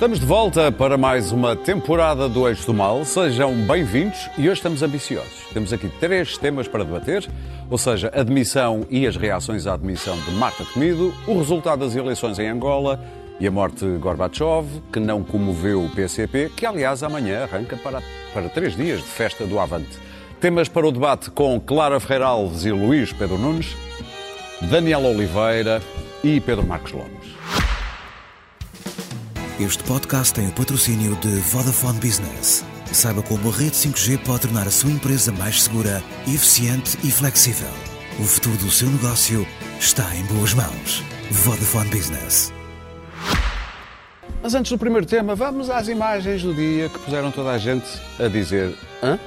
Estamos de volta para mais uma temporada do Eixo do Mal. Sejam bem-vindos e hoje estamos ambiciosos. Temos aqui três temas para debater, ou seja, a admissão e as reações à admissão de Marta Temido, o resultado das eleições em Angola e a morte de Gorbachev, que não comoveu o PCP, que aliás amanhã arranca para, para três dias de festa do Avante. Temas para o debate com Clara Ferreira Alves e Luís Pedro Nunes, Daniel Oliveira e Pedro Marcos Lomes. Este podcast tem o patrocínio de Vodafone Business. Saiba como a rede 5G pode tornar a sua empresa mais segura, eficiente e flexível. O futuro do seu negócio está em boas mãos. Vodafone Business. Mas antes do primeiro tema, vamos às imagens do dia que puseram toda a gente a dizer: hã?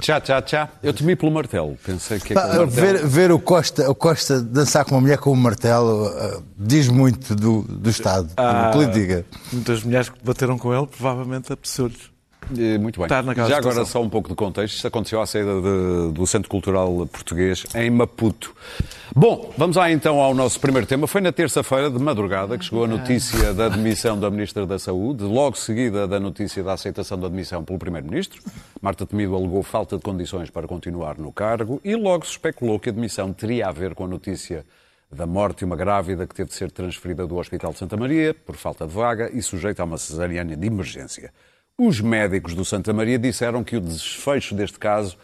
Tchá, tchá, tchá. Eu temi pelo martelo. Pensei que é Pá, martelo. ver, ver o, Costa, o Costa dançar com uma mulher com um martelo ah, diz muito do, do Estado, da política. Muitas mulheres que bateram com ele, provavelmente apeteceu-lhes. Eh, Muito bem. Naquela Já agora só um pouco de contexto. Isto aconteceu à saída de- do Centro Cultural Português em Maputo. Bom, vamos lá então ao nosso primeiro tema. Foi na terça-feira de madrugada que chegou a notícia da admissão da Ministra da Saúde, logo seguida da notícia da aceitação da admissão pelo Primeiro-Ministro. Marta Temido alegou falta de condições para continuar no cargo e logo se especulou que a admissão teria a ver com a notícia da morte de uma grávida que teve de ser transferida do Hospital de Santa Maria por falta de vaga e sujeita a uma cesariana de emergência. Os médicos do Santa Maria disseram que o desfecho deste caso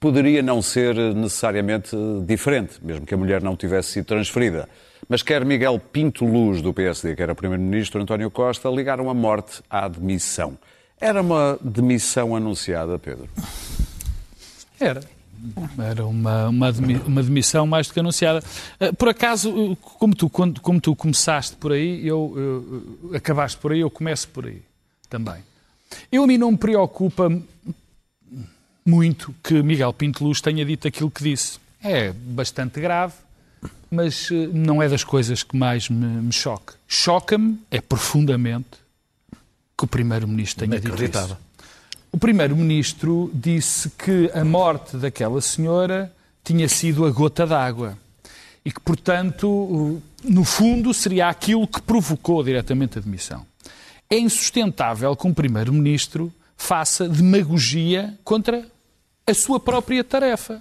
poderia não ser necessariamente diferente, mesmo que a mulher não tivesse sido transferida. Mas quer Miguel Pinto Luz, do PSD, quer o Primeiro-Ministro António Costa, ligaram a morte à demissão. Era uma demissão anunciada, Pedro? Era. Era uma, uma, uma demissão mais do que anunciada. Eh, Por acaso, eh, como tu, como tu começaste por aí, eu, eu- acabaste por aí, eu começo por aí também. Eu a mim não me preocupa muito que Miguel Pinto Luz tenha dito aquilo que disse. É bastante grave, mas eh, não é das coisas que mais me, me choca. Choca-me, é profundamente, que o Primeiro-Ministro tenha dito isso. O Primeiro-Ministro disse que a morte daquela senhora tinha sido a gota d'água e que, portanto, no fundo, seria aquilo que provocou diretamente a demissão. É insustentável que um Primeiro-Ministro faça demagogia contra a sua própria tarefa.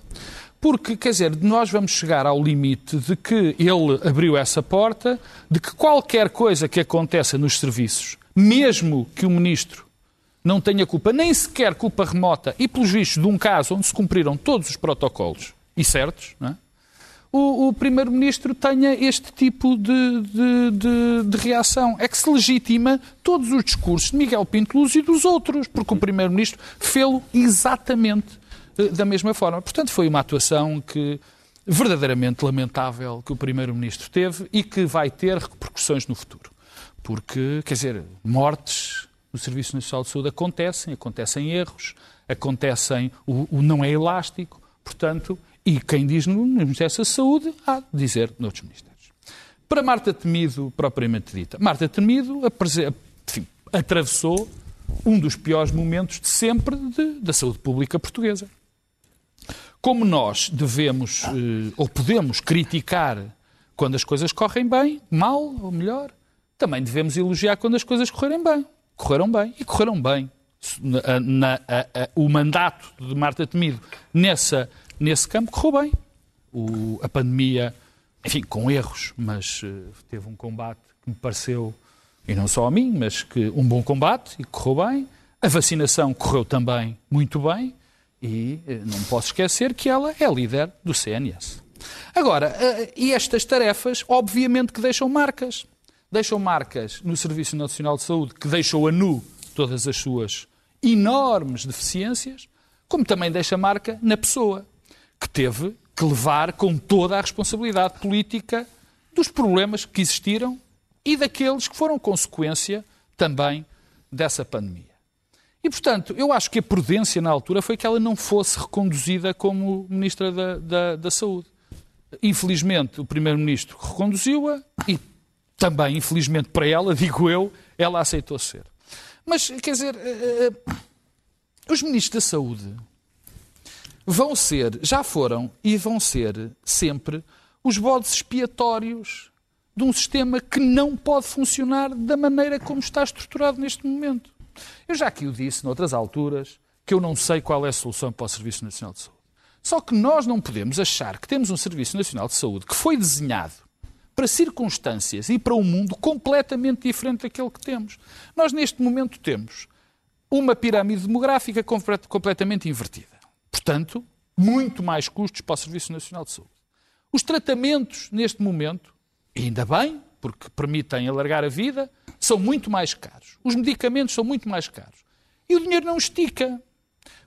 Porque, quer dizer, nós vamos chegar ao limite de que ele abriu essa porta, de que qualquer coisa que aconteça nos serviços, mesmo que o Ministro não tenha culpa, nem sequer culpa remota, e pelos vistos de um caso onde se cumpriram todos os protocolos e certos, não é? O, o Primeiro-Ministro tenha este tipo de, de- de- de reação. É que se legitima todos os discursos de Miguel Pinto Luz e dos outros, porque o Primeiro-Ministro fê-lo exatamente eh, da mesma forma. Portanto, foi uma atuação que verdadeiramente lamentável que o Primeiro-Ministro teve e que vai ter repercussões no futuro. Porque, quer dizer, mortes no Serviço Nacional de Saúde acontecem, acontecem erros, acontecem, o, o não é elástico, portanto, e quem diz no Ministério da Saúde há de dizer noutros ministérios. Para Marta Temido, propriamente dita, Marta Temido enfim, atravessou um dos piores momentos de sempre de- da saúde pública portuguesa. Como nós devemos eh, ou podemos criticar quando as coisas correm bem, mal ou melhor, também devemos elogiar quando as coisas correrem bem. Correram bem e correram bem. Na- na- a- a- o mandato de Marta Temido nessa, nesse campo correu bem. O- a pandemia, enfim, com erros, mas eh, teve um combate que me pareceu, e não só a mim, mas que um bom combate e correu bem. A vacinação correu também muito bem e eh, não posso esquecer que ela é líder do CNS. Agora, eh, e estas tarefas, obviamente que deixam marcas. Deixam marcas no Serviço Nacional de Saúde, que deixou a nu todas as suas enormes deficiências, como também deixa marca na pessoa, que teve que levar com toda a responsabilidade política dos problemas que existiram e daqueles que foram consequência também dessa pandemia. E, portanto, eu acho que a prudência na altura foi que ela não fosse reconduzida como Ministra da, da, da Saúde. Infelizmente, o Primeiro-Ministro reconduziu-a e também, infelizmente para ela, digo eu, ela aceitou ser. Mas, quer dizer, uh, uh, os Ministros da Saúde vão ser, já foram e vão ser sempre os bodes expiatórios de um sistema que não pode funcionar da maneira como está estruturado neste momento. Eu já aqui o disse noutras alturas que eu não sei qual é a solução para o Serviço Nacional de Saúde. Só que nós não podemos achar que temos um Serviço Nacional de Saúde que foi desenhado para circunstâncias e para um mundo completamente diferente daquele que temos. Nós, neste momento, temos uma pirâmide demográfica completamente invertida. Portanto, muito mais custos para o Serviço Nacional de Saúde. Os tratamentos, neste momento, ainda bem, porque permitem alargar a vida, são muito mais caros. Os medicamentos são muito mais caros. E o dinheiro não estica.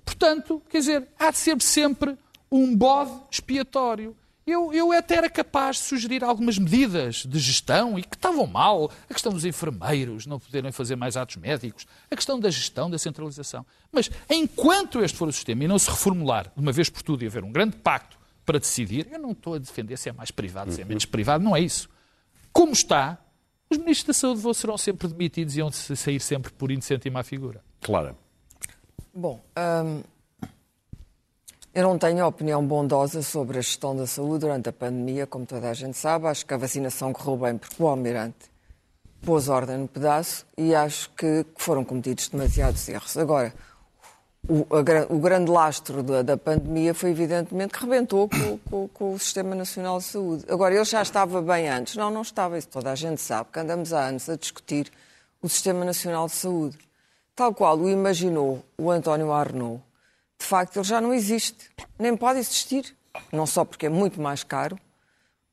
Portanto, quer dizer, há de ser sempre um bode expiatório. Eu, eu até era capaz de sugerir algumas medidas de gestão e que estavam mal. A questão dos enfermeiros não poderem fazer mais atos médicos, a questão da gestão, da centralização. Mas enquanto este for o sistema e não se reformular de uma vez por tudo e haver um grande pacto para decidir, eu não estou a defender se é mais privado, se é menos privado, não é isso. Como está, os ministros da Saúde vão, serão sempre demitidos e vão sair sempre por indecente e má figura. Claro. Bom, hum, eu não tenho opinião bondosa sobre a gestão da saúde durante a pandemia, como toda a gente sabe. Acho que a vacinação correu bem porque o Almirante pôs ordem no pedaço e acho que foram cometidos demasiados erros. Agora, o, a, o grande lastro da, da, pandemia foi evidentemente que rebentou com, com, com, o Sistema Nacional de Saúde. Agora, ele já estava bem antes. Não, não estava, isso toda a gente sabe, que andamos há anos a discutir o Sistema Nacional de Saúde. Tal qual o imaginou o António Arnaud, de facto ele já não existe, nem pode existir. Não só porque é muito mais caro,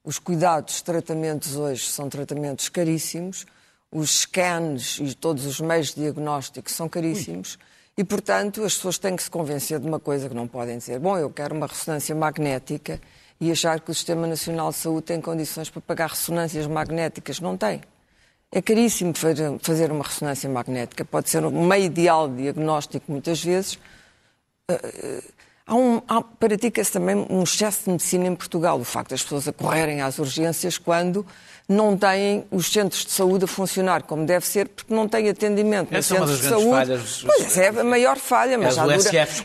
os cuidados, os tratamentos hoje são tratamentos caríssimos, os scans e todos os meios de diagnóstico são caríssimos. Ui e, portanto, as pessoas têm que se convencer de uma coisa que não podem dizer. Bom, eu quero uma ressonância magnética e achar que o Sistema Nacional de Saúde tem condições para pagar ressonâncias magnéticas. Não tem. É caríssimo fazer uma ressonância magnética. Pode ser um meio ideal de diagnóstico, muitas vezes. Há um, há, pratica-se também um excesso de medicina em Portugal. O facto das pessoas acorrerem às urgências quando não têm os centros de saúde a funcionar como deve ser, porque não têm atendimento nos centros de saúde. Falhas, pois é, a maior falha, mas já dura.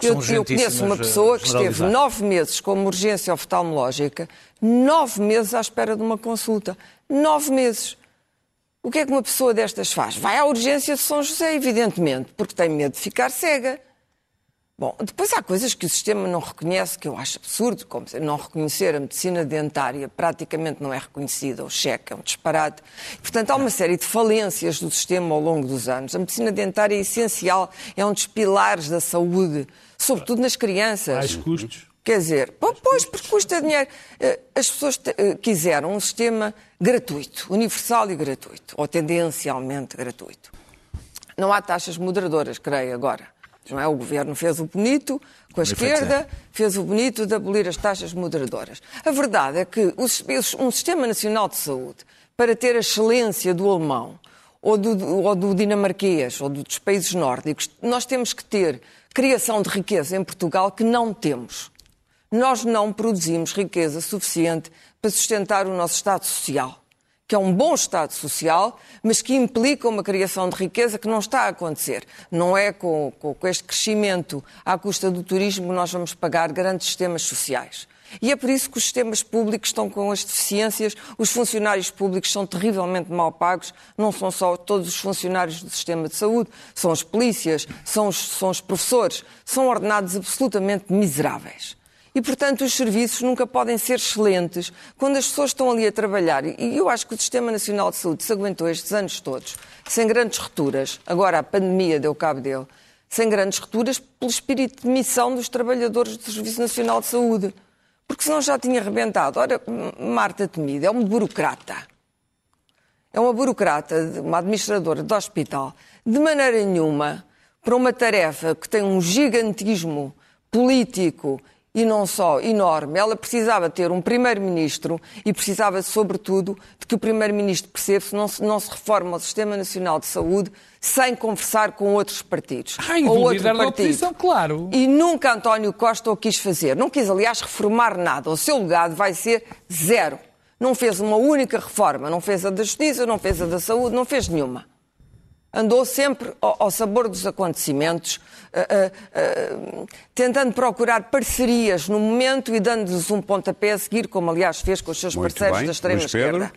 Eu, eu conheço uma pessoa que esteve nove meses com uma urgência oftalmológica, nove meses à espera de uma consulta. Nove meses. O que é que uma pessoa destas faz? Vai à urgência de São José, evidentemente, porque tem medo de ficar cega. Bom, depois há coisas que o sistema não reconhece, que eu acho absurdo, como não reconhecer a medicina dentária, praticamente não é reconhecida, o cheque é um disparate. Portanto, há uma série de falências do sistema ao longo dos anos. A medicina dentária é essencial, é um dos pilares da saúde, sobretudo nas crianças. Mais custos. Quer dizer, pois, porque custa dinheiro. Eh, as pessoas eh, quiseram um sistema gratuito, universal e gratuito, ou tendencialmente gratuito. Não há taxas moderadoras, creio, agora. Não é? O governo fez o bonito com a esquerda, fez o bonito de abolir as taxas moderadoras. A verdade é que um sistema nacional de saúde, para ter a excelência do alemão, ou do, ou do dinamarquês, ou dos países nórdicos, nós temos que ter criação de riqueza em Portugal que não temos. Nós não produzimos riqueza suficiente para sustentar o nosso Estado Social que é um bom Estado social, mas que implica uma criação de riqueza que não está a acontecer. Não é com, com, com este crescimento à custa do turismo que nós vamos pagar grandes sistemas sociais. E é por isso que os sistemas públicos estão com as deficiências, os funcionários públicos são terrivelmente mal pagos, não são só todos os funcionários do sistema de saúde, são as polícias, são os, são os professores, são ordenados absolutamente miseráveis. E, portanto, os serviços nunca podem ser excelentes quando as pessoas estão ali a trabalhar. E eu acho que o Sistema Nacional de Saúde se aguentou estes anos todos, sem grandes rupturas. Agora a pandemia deu cabo dele. Sem grandes rupturas, pelo espírito de missão dos trabalhadores do Serviço Nacional de Saúde. Porque senão já tinha arrebentado. Ora, Marta Temida é uma burocrata. É uma burocrata, uma administradora do hospital. De maneira nenhuma para uma tarefa que tem um gigantismo político e não só enorme. Ela precisava ter um primeiro-ministro e precisava, sobretudo, de que o primeiro-ministro perceba se não, se não se reforma o Sistema Nacional de Saúde sem conversar com outros partidos. Ai, ou outro líder partido. oposição, claro. E nunca António Costa o quis fazer. Não quis, aliás, reformar nada. O seu legado vai ser zero. Não fez uma única reforma. Não fez a da Justiça, não fez a da Saúde, não fez nenhuma andou sempre ao, sabor dos acontecimentos, uh, uh, uh, tentando procurar parcerias no momento e dando-lhes um pontapé a seguir, como aliás fez com os seus Muito parceiros bem. da extrema-esquerda.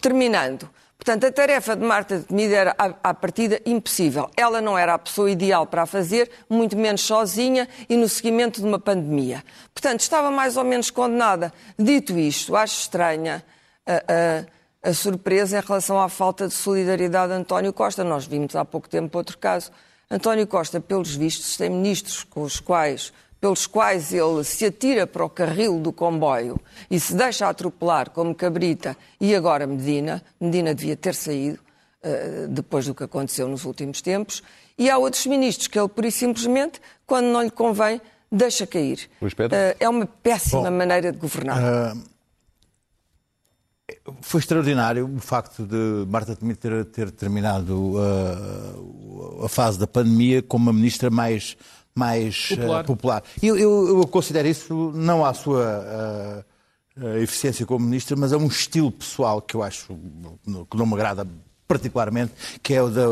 Terminando. Portanto, a tarefa de Marta Temido era, à, partida, impossível. Ela não era a pessoa ideal para a fazer, muito menos sozinha e no seguimento de uma pandemia. Portanto, estava mais ou menos condenada. Dito isto, acho estranha a, a, a surpresa em relação à falta de solidariedade de António Costa. Nós vimos há pouco tempo outro caso. António Costa, pelos vistos, tem ministros com os quais pelos quais ele se atira para o carril do comboio e se deixa atropelar como cabrita e agora Medina, Medina devia ter saído uh, depois do que aconteceu nos últimos tempos, e há outros ministros que ele, por e simplesmente, quando não lhe convém, deixa cair. Uh, é uma péssima Bom, maneira de governar. Uh, foi extraordinário o facto de Marta Temido ter, ter terminado uh, a fase da pandemia como a ministra mais, mais Popular. uh, popular. Eu, eu, eu considero isso não à sua uh, uh, eficiência como ministra, mas a um estilo pessoal que eu acho que não me agrada particularmente, que é o da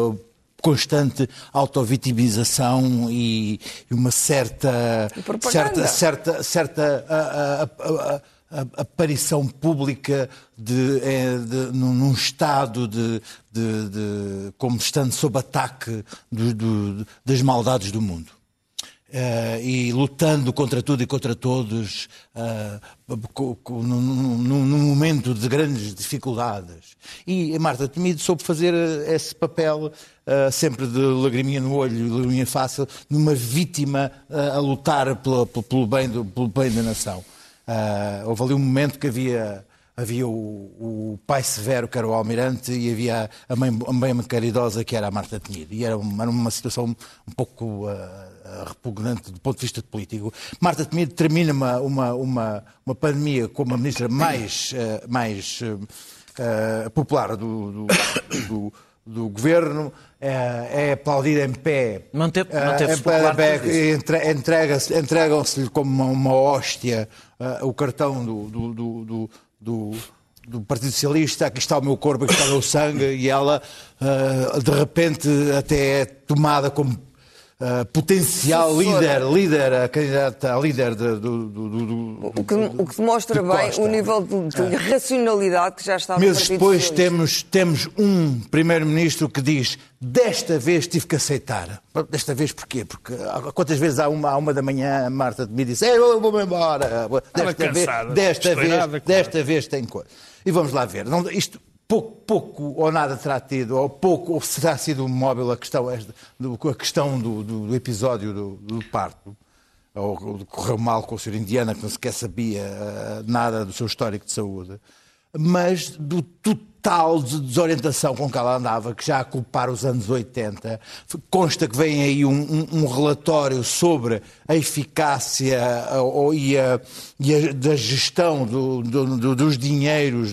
constante autovitimização e, e uma certa E certa certa certa a- a- a- a- aparição pública de, eh, de- num, estado de, de- de- como estando sob ataque do- do- das maldades do mundo. Eh, e lutando contra tudo e contra todos co- num, momento de grandes dificuldades. E a Marta Temido soube fazer eh, esse papel eh, sempre de lagriminha no olho, lagriminha fácil, numa vítima a lutar pelo bem do- pelo bem da nação. Eh, houve ali um momento que havia havia o, o pai severo, que era o almirante, e havia a mãe, a mãe caridosa, que era a Marta Temido. E era uma, era uma situação um pouco ah, repugnante do ponto de vista político. Marta Temido termina uma, uma, uma, uma pandemia como a ministra mais, ah, mais ah, popular do, do, do, do governo, é, é aplaudida em pé. Manteve- manteve-se tudo isso. entre- entrega-se- entregam-se-lhe como uma, uma hóstia ah, o cartão do, do, do, do, do- do Partido Socialista, aqui está o meu corpo, aqui está o meu sangue, e ela ah, de repente até é tomada como ah, potencial Sucessora. líder, líder, a candidata a líder de- do, do, do, do- O que, o que demonstra de bem Costa. o nível de, de racionalidade que já está no Meses depois Socialista. temos, temos um primeiro-ministro que diz desta vez tive que aceitar. Desta vez porquê? Porque há- quantas vezes há uma, há uma da manhã a Marta me diz "Ei, eu vou-me embora. Desta vez, desta vez, desta vez tem coisa. E vamos lá ver. Não, isto pouco, pouco ou nada terá tido, ou pouco ou será sido móvel a questão, do- a questão do, do- do episódio do, do parto. Ou correu mal com o Sr. Indiana, que não sequer sabia ah, nada do seu histórico de saúde, mas do total de desorientação com que ela andava, que já a culpar os anos 80. Consta que vem aí um, um- um relatório sobre a eficácia ou- e, a, e a- da gestão do- do- do- dos dinheiros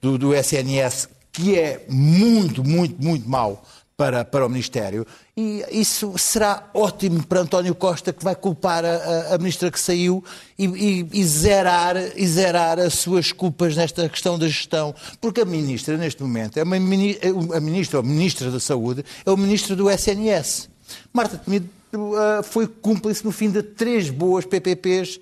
do- do SNS, que é muito, muito, muito mau para, para o Ministério. E isso será ótimo para António Costa, que vai culpar a, a- ministra que saiu e, e- e zerar, e zerar as suas culpas nesta questão da gestão. Porque a ministra, neste momento, é uma é a ministra, ou ministra da Saúde, é o ministro do SNS. Marta Temido ah, foi cúmplice no fim de três boas PPPs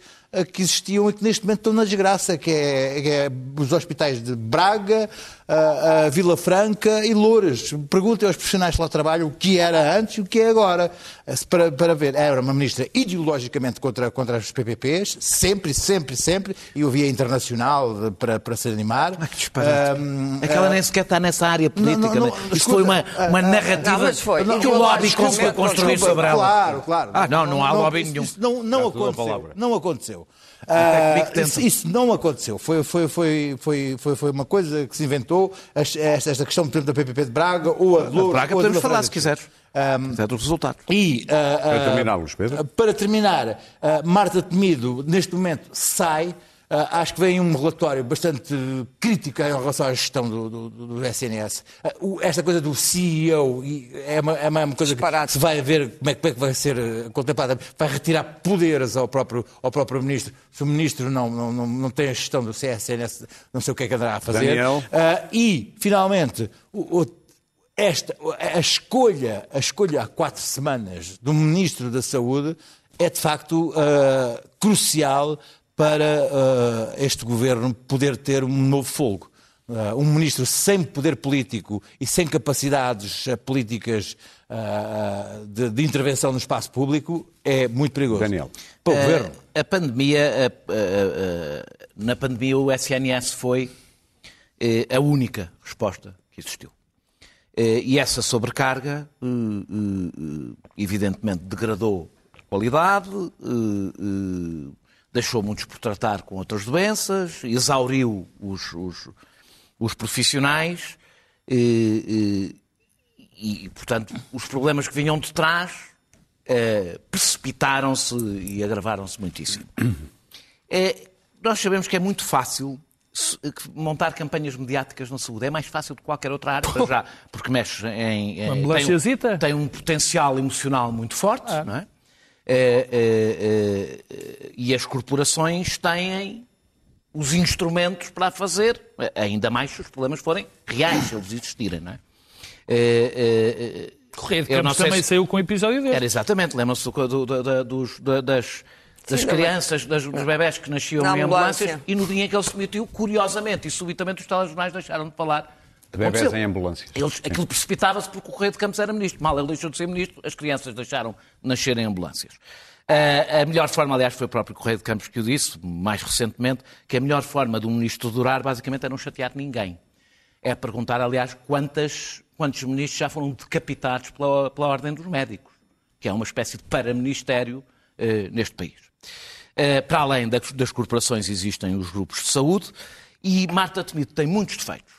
que existiam e que neste momento estão na desgraça, que é, que é os hospitais de Braga, ah, ah, Vila Franca e Louras. Perguntem aos profissionais que lá trabalham o que era antes e o que é agora, Ah, se- para, para ver. Era uma ministra ideologicamente contra, contra os PPPs, sempre, sempre, sempre, e eu via internacional para, para se animar. Ai, que disparate. Ah, É que ela nem sequer está nessa área política. não, não, né? Isto escuta, foi uma, uma ah, narrativa não, mas foi. que Não, o lobby conseguiu construir sobre ela. Claro, claro. Ah, não, não há lobby isso- nenhum. Isso não, não a aconteceu. Não aconteceu. Tentam. isso, isso não aconteceu. Foi, foi, foi, foi, foi, foi uma coisa que se inventou, esta, esta questão, por exemplo, da PPP de Braga ou a de Louros. Braga podemos falar, se quiseres. Ahm, Portanto, os resultados. e, ah, Para terminar, Luís Pedro. para terminar, ah, Marta Temido, neste momento, sai. Ah, acho que vem um relatório bastante crítico em relação à gestão do, do- do SNS. Ah, o- esta coisa do CEO e é uma, é uma coisa Disparate. que se vai ver como é, que- como é que vai ser eh, contemplada. Vai retirar poderes ao próprio, ao próprio ministro. Se o ministro não, não, não, não tem a gestão do CSNS, não sei o que é que andará a fazer. Daniel. Ah, e, finalmente, o- o- esta, a escolha, a escolha há quatro semanas do Ministro da Saúde é de facto ah, crucial para ah, este governo poder ter um novo fogo. Ah, um ministro sem poder político e sem capacidades ah, políticas ah, de, de intervenção no espaço público é muito perigoso. Daniel. Para o governo. A, pandemia, a- na pandemia o SNS foi eh, a única resposta que existiu. Eh, E essa sobrecarga, eh, eh, eh, evidentemente, degradou a qualidade, eh, eh, deixou muitos por tratar com outras doenças, exauriu os, os- os profissionais eh, eh, e, portanto, os problemas que vinham de trás eh, precipitaram-se e agravaram-se muitíssimo. É, nós sabemos que é muito fácil que montar campanhas mediáticas na saúde. É mais fácil de qualquer outra área, para já, porque mexe em. em- tem, um, tem um potencial emocional muito forte, não é? É, é, é, e as corporações têm os instrumentos para a fazer, ainda mais se os problemas forem reais, se eles existirem, não é? Correio de Campos também se- saiu com um episódio dele. era exatamente, lembram-se do- do- do- das, das Sim, crianças, das- dos bebés que nasciam Na em ambulância. ambulâncias e no dia em que ele se demitiu, curiosamente e subitamente os telejornais deixaram de falar. De bebés Aconteceu. em ambulâncias. Eles, aquilo precipitava-se porque o Correio de Campos era ministro. Mal ele deixou de ser ministro, as crianças deixaram de nascer em ambulâncias. Ah, a melhor forma, aliás, foi o próprio Correio de Campos que o disse, mais recentemente, que a melhor forma de um ministro durar, basicamente, é não chatear ninguém. É perguntar, aliás, quantas, quantos ministros já foram decapitados pela, pela Ordem dos Médicos, que é uma espécie de paraministério eh, neste país. Eh, para além das, das corporações existem os grupos de saúde e Marta Temido tem muitos defeitos.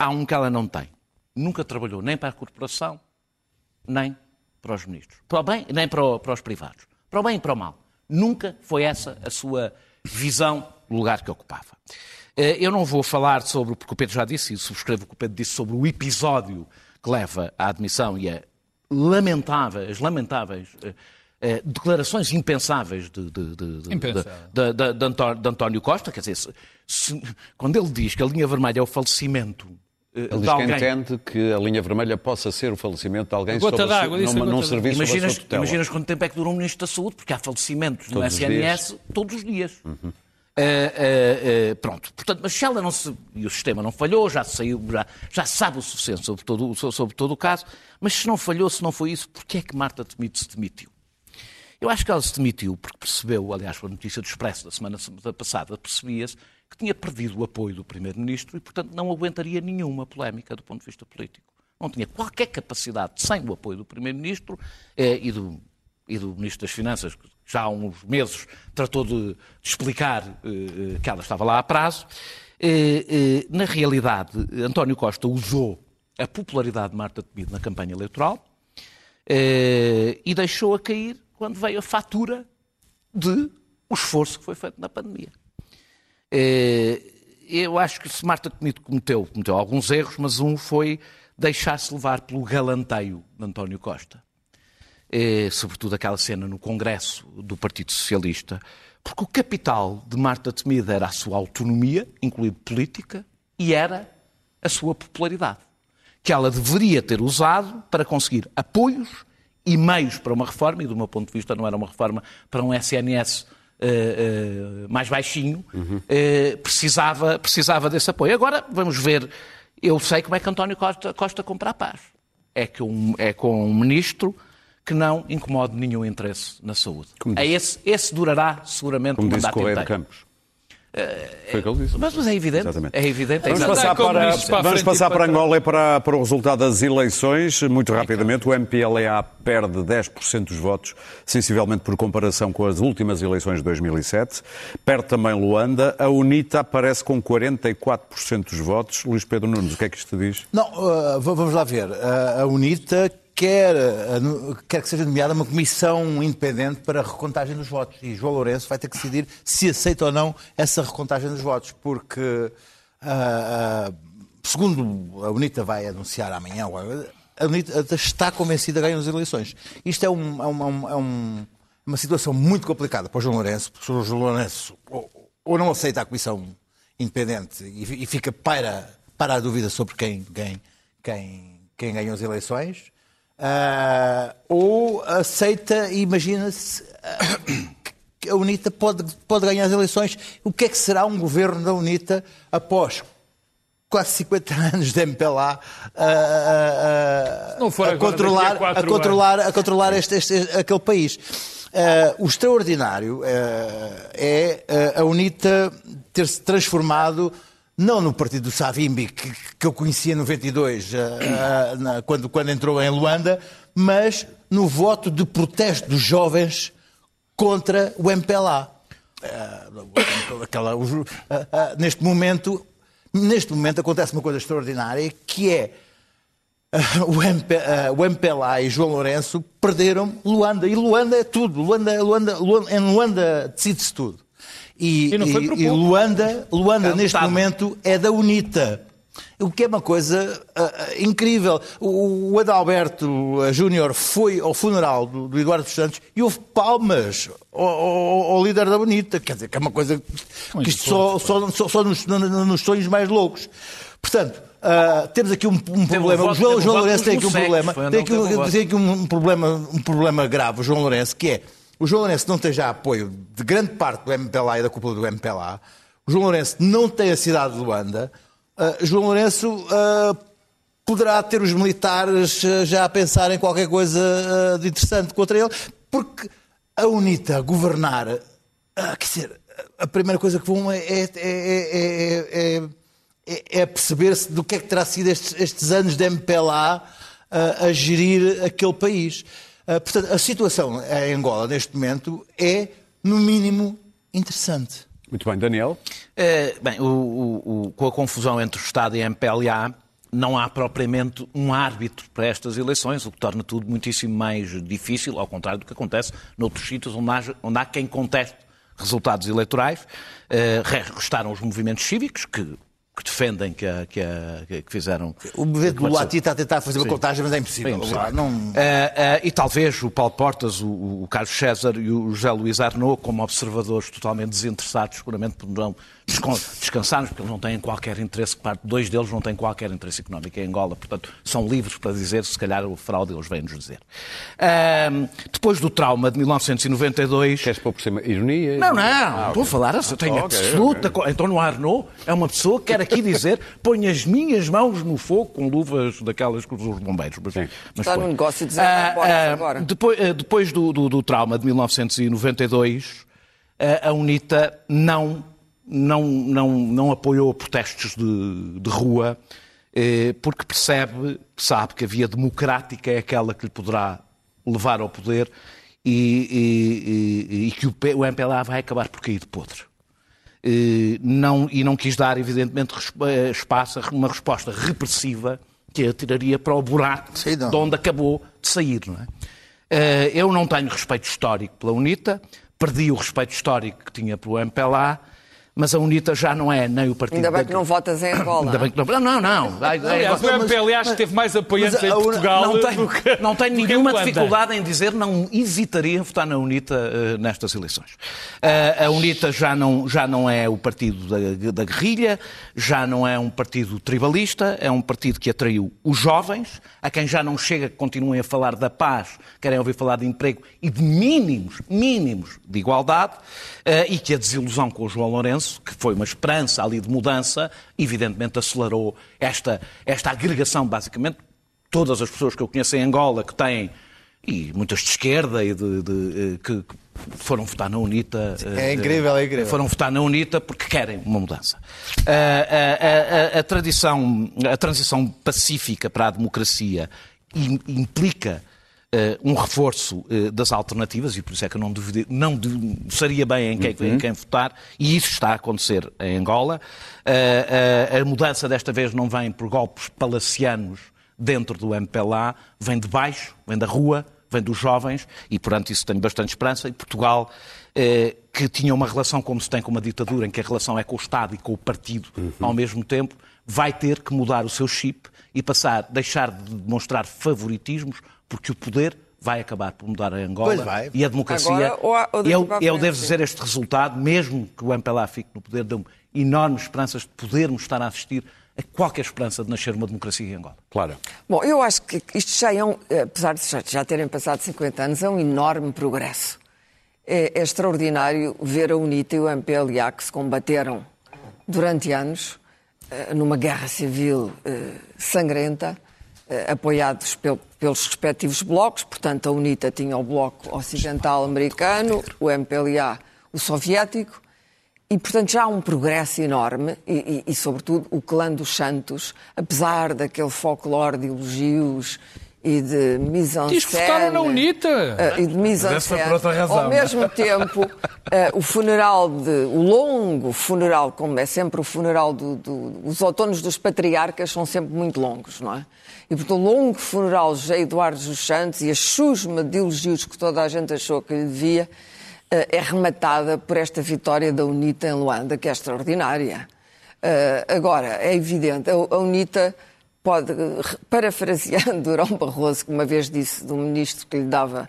Há um que ela não tem. Nunca trabalhou nem para a corporação, nem para os ministros. Para o bem, nem para, o- para os privados. Para o bem e para o mal. Nunca foi essa a sua visão do lugar que ocupava. Eh, Eu não vou falar sobre, porque o Pedro já disse, e subscrevo o que o Pedro disse, sobre o episódio que leva à admissão e a lamentáveis, lamentáveis eh, eh, declarações impensáveis de, de- de- de- Impensável. António Costa. Quer dizer, se- se- quando ele diz que a linha vermelha é o falecimento Ele de diz que alguém... entende que a linha vermelha possa ser o falecimento de alguém gota sob a sua- d'água, disse a num, serviço sob a Imaginas, sua tutela. imaginas quanto tempo é que dura um ministro da Saúde, porque há falecimentos no Todos os SNS todos os dias. Eh, eh, eh, pronto. Portanto, mas se ela não se. E o sistema não falhou, já saiu, já, já sabe o suficiente sobre todo, sobre todo o caso, mas se não falhou, se não foi isso, porquê é que Marta Temido se demitiu? Eu acho que ela se demitiu porque percebeu, aliás, com a notícia do Expresso da semana passada, percebia-se que tinha perdido o apoio do Primeiro-Ministro e, portanto, não aguentaria nenhuma polémica do ponto de vista político. Não tinha qualquer capacidade, sem o apoio do Primeiro-Ministro eh, e, do, e do Ministro das Finanças, que já há uns meses tratou de, de explicar eh, eh, que ela estava lá a prazo. Eh, eh, na realidade, António Costa usou a popularidade de Marta Temido na campanha eleitoral eh, e deixou-a cair quando veio a fatura de o esforço que foi feito na pandemia. Eh, Eu acho que se Marta Temido cometeu, cometeu alguns erros, mas um foi deixar-se levar pelo galanteio de António Costa. Eh, sobretudo aquela cena no Congresso do Partido Socialista, porque o capital de Marta Temido era a sua autonomia, incluindo política, e era a sua popularidade, que ela deveria ter usado para conseguir apoios e meios para uma reforma, e do meu ponto de vista não era uma reforma para um SNS eh, mais baixinho, eh, precisava, precisava desse apoio. Agora, vamos ver, eu sei como é que António Costa, Costa compra a paz. É, que um, é com um ministro que não incomode nenhum interesse na saúde. Como É disse- esse, esse durará seguramente Como o disse mandato de inteiro. Campos. Foi o que ele disse. Mas, mas é evidente. Exatamente. É evidente. Vamos passar, para, para vamos passar para. Angola e para, para o resultado das eleições. Muito rapidamente, o MPLA perde 10% dos votos, sensivelmente por comparação com as últimas eleições de 2007. Perde também Luanda. A UNITA aparece com 44% dos votos. Luís Pedro Nunes, o que é que isto diz? Não, uh, vamos lá ver. Uh, a UNITA quer, eh, quer que seja nomeada uma comissão independente para a recontagem dos votos. E João Lourenço vai ter que decidir se aceita ou não essa recontagem dos votos, porque, ah, ah, segundo a UNITA vai anunciar amanhã, a UNITA está convencida de ganhar as eleições. Isto é, um- é uma- um- é um- uma situação muito complicada para o João Lourenço, porque o João Lourenço ou, ou não aceita a comissão independente e, e fica para, para a dúvida sobre quem, quem, quem, quem ganhou as eleições, ah, ou aceita e imagina-se ah, que a UNITA pode, pode ganhar as eleições. O que é que será um governo da UNITA após quase 50 anos de MPLA a, a- a- a controlar, a controlar, a controlar este, este- aquele país. Ah, o extraordinário ah, é ah, a UNITA ter se transformado não no partido do Savimbi, que, que eu conhecia em 92, ah, ah, na- quando, quando entrou em Luanda, mas no voto de protesto dos jovens contra o MPLA. Ah, aquela- os- ah, ah, neste momento, neste momento acontece uma coisa extraordinária que é o, MP, o MPLA e João Lourenço perderam Luanda. E Luanda é tudo. Luanda, Luanda, Luanda, em Luanda decide-se tudo. E, E e. Luanda, Luanda É neste momento é da UNITA. O que é uma coisa ah, incrível. O, o Adalberto ah, Júnior foi ao funeral do, do Eduardo dos Santos e houve palmas ao, ao- ao líder da UNITA. Quer dizer, que é uma coisa que isto só, só, só, só nos, no- nos sonhos mais loucos. Portanto, ah, temos aqui um, um problema. voto- o João, um João Lourenço tem aqui um problema. Tem aqui, um- tem aqui um, problema, um problema grave, o João Lourenço, que é o João Lourenço não tem já apoio de grande parte do MPLA e da cúpula do MPLA. O João Lourenço não tem a cidade de Luanda. Ah, João Lourenço ah, poderá ter os militares ah, já a pensar em qualquer coisa ah, de interessante contra ele, porque a UNITA governar, ah, quer dizer, a primeira coisa que vão é, é, é- é- é- é- é perceber-se do que é que terá sido estes, estes anos de MPLA ah, a gerir aquele país. Ah, portanto, a situação em Angola, neste momento, é, no mínimo, interessante. Muito bem, Daniel. Eh, bem, o- o- o- com a confusão entre o Estado e a MPLA, não há propriamente um árbitro para estas eleições, o que torna tudo muitíssimo mais difícil, ao contrário do que acontece noutros sítios onde, haja- onde há quem conteste resultados eleitorais. Eh, restaram os movimentos cívicos, que, que defendem que, a- que, a- que fizeram. O movimento do. Luati está a tentar fazer uma contagem, mas é impossível. É impossível. Não... Eh, eh, e talvez o Paulo Portas, o, o Carlos César e o José Luís Arnaud, como observadores totalmente desinteressados, seguramente poderão descon- descansar, porque eles não têm qualquer interesse, parte, dois deles não têm qualquer interesse económico em Angola, portanto são livres para dizer, se calhar o fraude eles vêm-nos dizer. Ahm, depois do trauma de 1992... Queres pôr por cima ironia? Não, não, Ah, estou a ok. falar, eu tenho Ok, absoluta. co- Então, no Arnaud é uma pessoa que quer aqui dizer: põe as minhas mãos no fogo com luvas daquelas que usam os bombeiros. Mas, mas Está põe. no negócio de dizer Ah, ah, agora. Depois, ah, depois do, do- do trauma de 1992, ah, a UNITA não, não, não, não apoiou protestos de, de rua, eh, porque percebe, sabe que a via democrática é aquela que lhe poderá levar ao poder e, e- e- e que o, o MPLA vai acabar por cair de podre. Eh, não, e não quis dar, evidentemente, eh, espaço a uma resposta repressiva que a tiraria para o buraco Sim, de onde acabou de sair. Não é? Eu não tenho respeito histórico pela UNITA, perdi o respeito histórico que tinha pelo MPLA, mas a UNITA já não é nem o partido... Ainda bem da- que não votas em Angola. Ainda bem que não... Não, não. Ai, Aliás, o MPLA que teve mais apoiantes em Portugal não do tenho, que não tenho nenhuma dificuldade em dizer não hesitaria em votar na UNITA eh, nestas eleições. Eh, a UNITA já não, já não é o partido da, da guerrilha, já não é um partido tribalista, é um partido que atraiu os jovens, a quem já não chega que continuem a falar da paz, querem ouvir falar de emprego e de mínimos, mínimos de igualdade, eh, e que a desilusão com o João Lourenço, que foi uma esperança ali de mudança, evidentemente acelerou esta, esta agregação, basicamente, todas as pessoas que eu conheço em Angola que têm, e muitas de esquerda, e de, de, eh, que foram votar na UNITA. É eh, incrível, é incrível. Foram votar na UNITA porque querem uma mudança. A, a- a- a tradição, a transição pacífica para a democracia im- implica um reforço eh, das alternativas, e por isso é que eu não, duvide- não seria bem em quem, Uhum. em quem votar, e isso está a acontecer em Angola. Eh, eh, a mudança desta vez não vem por golpes palacianos dentro do MPLA vem de baixo, vem da rua, vem dos jovens, e portanto isso tenho bastante esperança. E Portugal, eh, que tinha uma relação como se tem com uma ditadura, em que a relação é com o Estado e com o partido ao mesmo tempo, vai ter que mudar o seu chip e passar, deixar de demonstrar favoritismos, porque o poder vai acabar por mudar a Angola Pois vai. e a democracia. Agora ou a- ou eu, eu devo dizer este resultado, mesmo que o MPLA fique no poder, deu-me enormes esperanças de podermos estar a assistir a qualquer esperança de nascer uma democracia em Angola. Claro. Bom, eu acho que isto já é um, apesar de já- terem passado 50 anos, é um enorme progresso. É, é extraordinário ver a UNITA e o MPLA que se combateram durante anos eh, numa guerra civil eh, sangrenta, apoiados pel- pelos respectivos blocos. Portanto, a UNITA tinha o bloco ocidental americano, o MPLA o soviético. E, portanto, já há um progresso enorme e, e- e, sobretudo, o clã dos Santos, apesar daquele folclore de elogios e de. Diz que votaram na UNITA. eh, e de outra razão, Ao mesmo tempo, eh, o funeral, de, o longo funeral, como é sempre o funeral do, do- os outonos dos patriarcas são sempre muito longos, não é? E portanto, o longo funeral de Eduardo dos Santos e a chusma de elogios que toda a gente achou que lhe devia eh, é rematada por esta vitória da UNITA em Luanda, que é extraordinária. Agora, é evidente, a, a UNITA pode, parafraseando Durão Barroso, que uma vez disse do ministro que lhe dava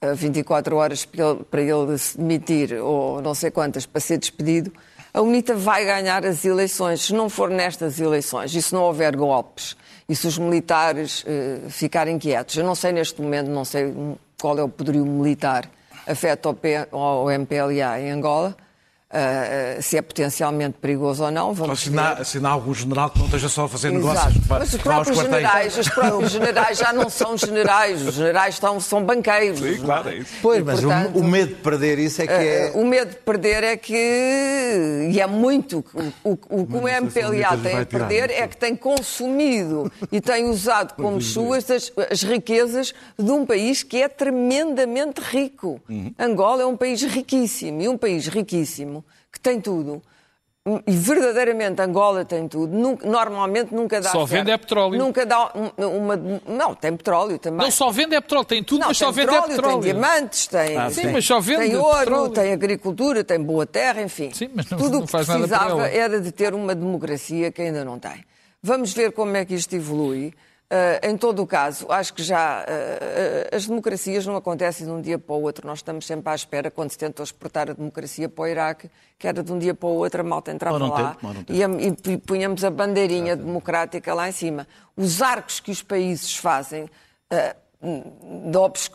eh, 24 horas para ele, se demitir, ou não sei quantas, para ser despedido, a UNITA vai ganhar as eleições. Se não for nestas eleições e se não houver golpes e se os militares eh, ficarem quietos, eu não sei neste momento, não sei qual é o poderio militar afeta ao, P, ao MPLA em Angola, eh, eh, se é potencialmente perigoso ou não, Só vamos se há, se há algum general que não esteja só a fazer Exato. negócios. Mas os próprios generais, os próprios generais já não são generais, os generais estão, são banqueiros. Sim, claro, é isso. Pois, E, mas o- portanto, o, medo de perder isso é que é. Uh, O medo de perder é que, e é muito, o, o, o que o MPLA tem a perder é que tem consumido e tem usado como suas as, as riquezas de um país que é tremendamente rico. Uhum. Angola é um país riquíssimo, e um país riquíssimo que tem tudo. E verdadeiramente Angola tem tudo. Nunca- normalmente nunca dá Só certo. vende é petróleo. Nunca dá uma, uma- Não, tem petróleo também. Não só vende é petróleo, tem tudo, Não, mas só vende é petróleo, tem diamantes, tem, Ah, sim, tem, mas só vende tem ouro, petróleo. tem agricultura, tem boa terra, enfim. Sim, mas não- Tudo não o que faz nada precisava ela. era de ter uma democracia que ainda não tem. Vamos ver como é que isto evolui. Ah, em todo o caso, acho que já ah, as democracias não acontecem de um dia para o outro. Nós estamos sempre à espera, quando se tentou exportar a democracia para o Iraque, que era de um dia para o outro, a malta entrava lá e, e punhamos a bandeirinha democrática lá em cima. Os arcos que os países fazem ah, do, obs-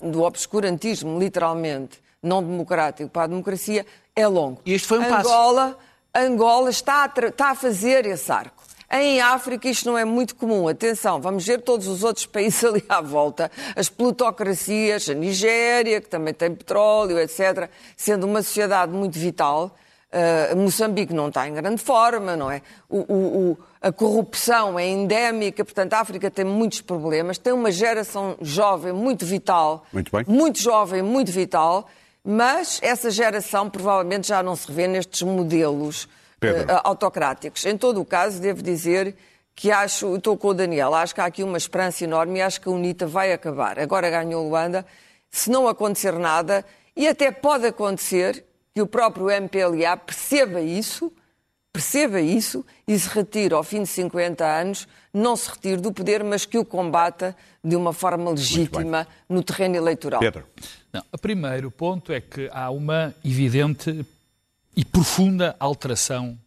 do obscurantismo, literalmente, não democrático para a democracia, é longo. E este foi um passo. Angola, Angola está a, está a fazer esse arco. Em África isto não é muito comum. Atenção, vamos ver todos os outros países ali à volta. As plutocracias, a Nigéria, que também tem petróleo, etc., sendo uma sociedade muito vital. Uh, Moçambique não está em grande forma, não é? O- o- o- a corrupção é endémica, portanto, a África tem muitos problemas. Tem uma geração jovem muito vital, Muito bem. muito jovem, muito vital, mas essa geração provavelmente já não se revê nestes modelos Pedro. eh, autocráticos. Em todo o caso, devo dizer que acho, estou com o Daniel, acho que há aqui uma esperança enorme e acho que a UNITA vai acabar. Agora ganhou Luanda, se não acontecer nada, e até pode acontecer que o próprio MPLA perceba isso, perceba isso e se retire ao fim de 50 anos, não se retire do poder, mas que o combata de uma forma legítima no terreno eleitoral. Pedro. Não, o primeiro ponto é que há uma evidente e profunda alteração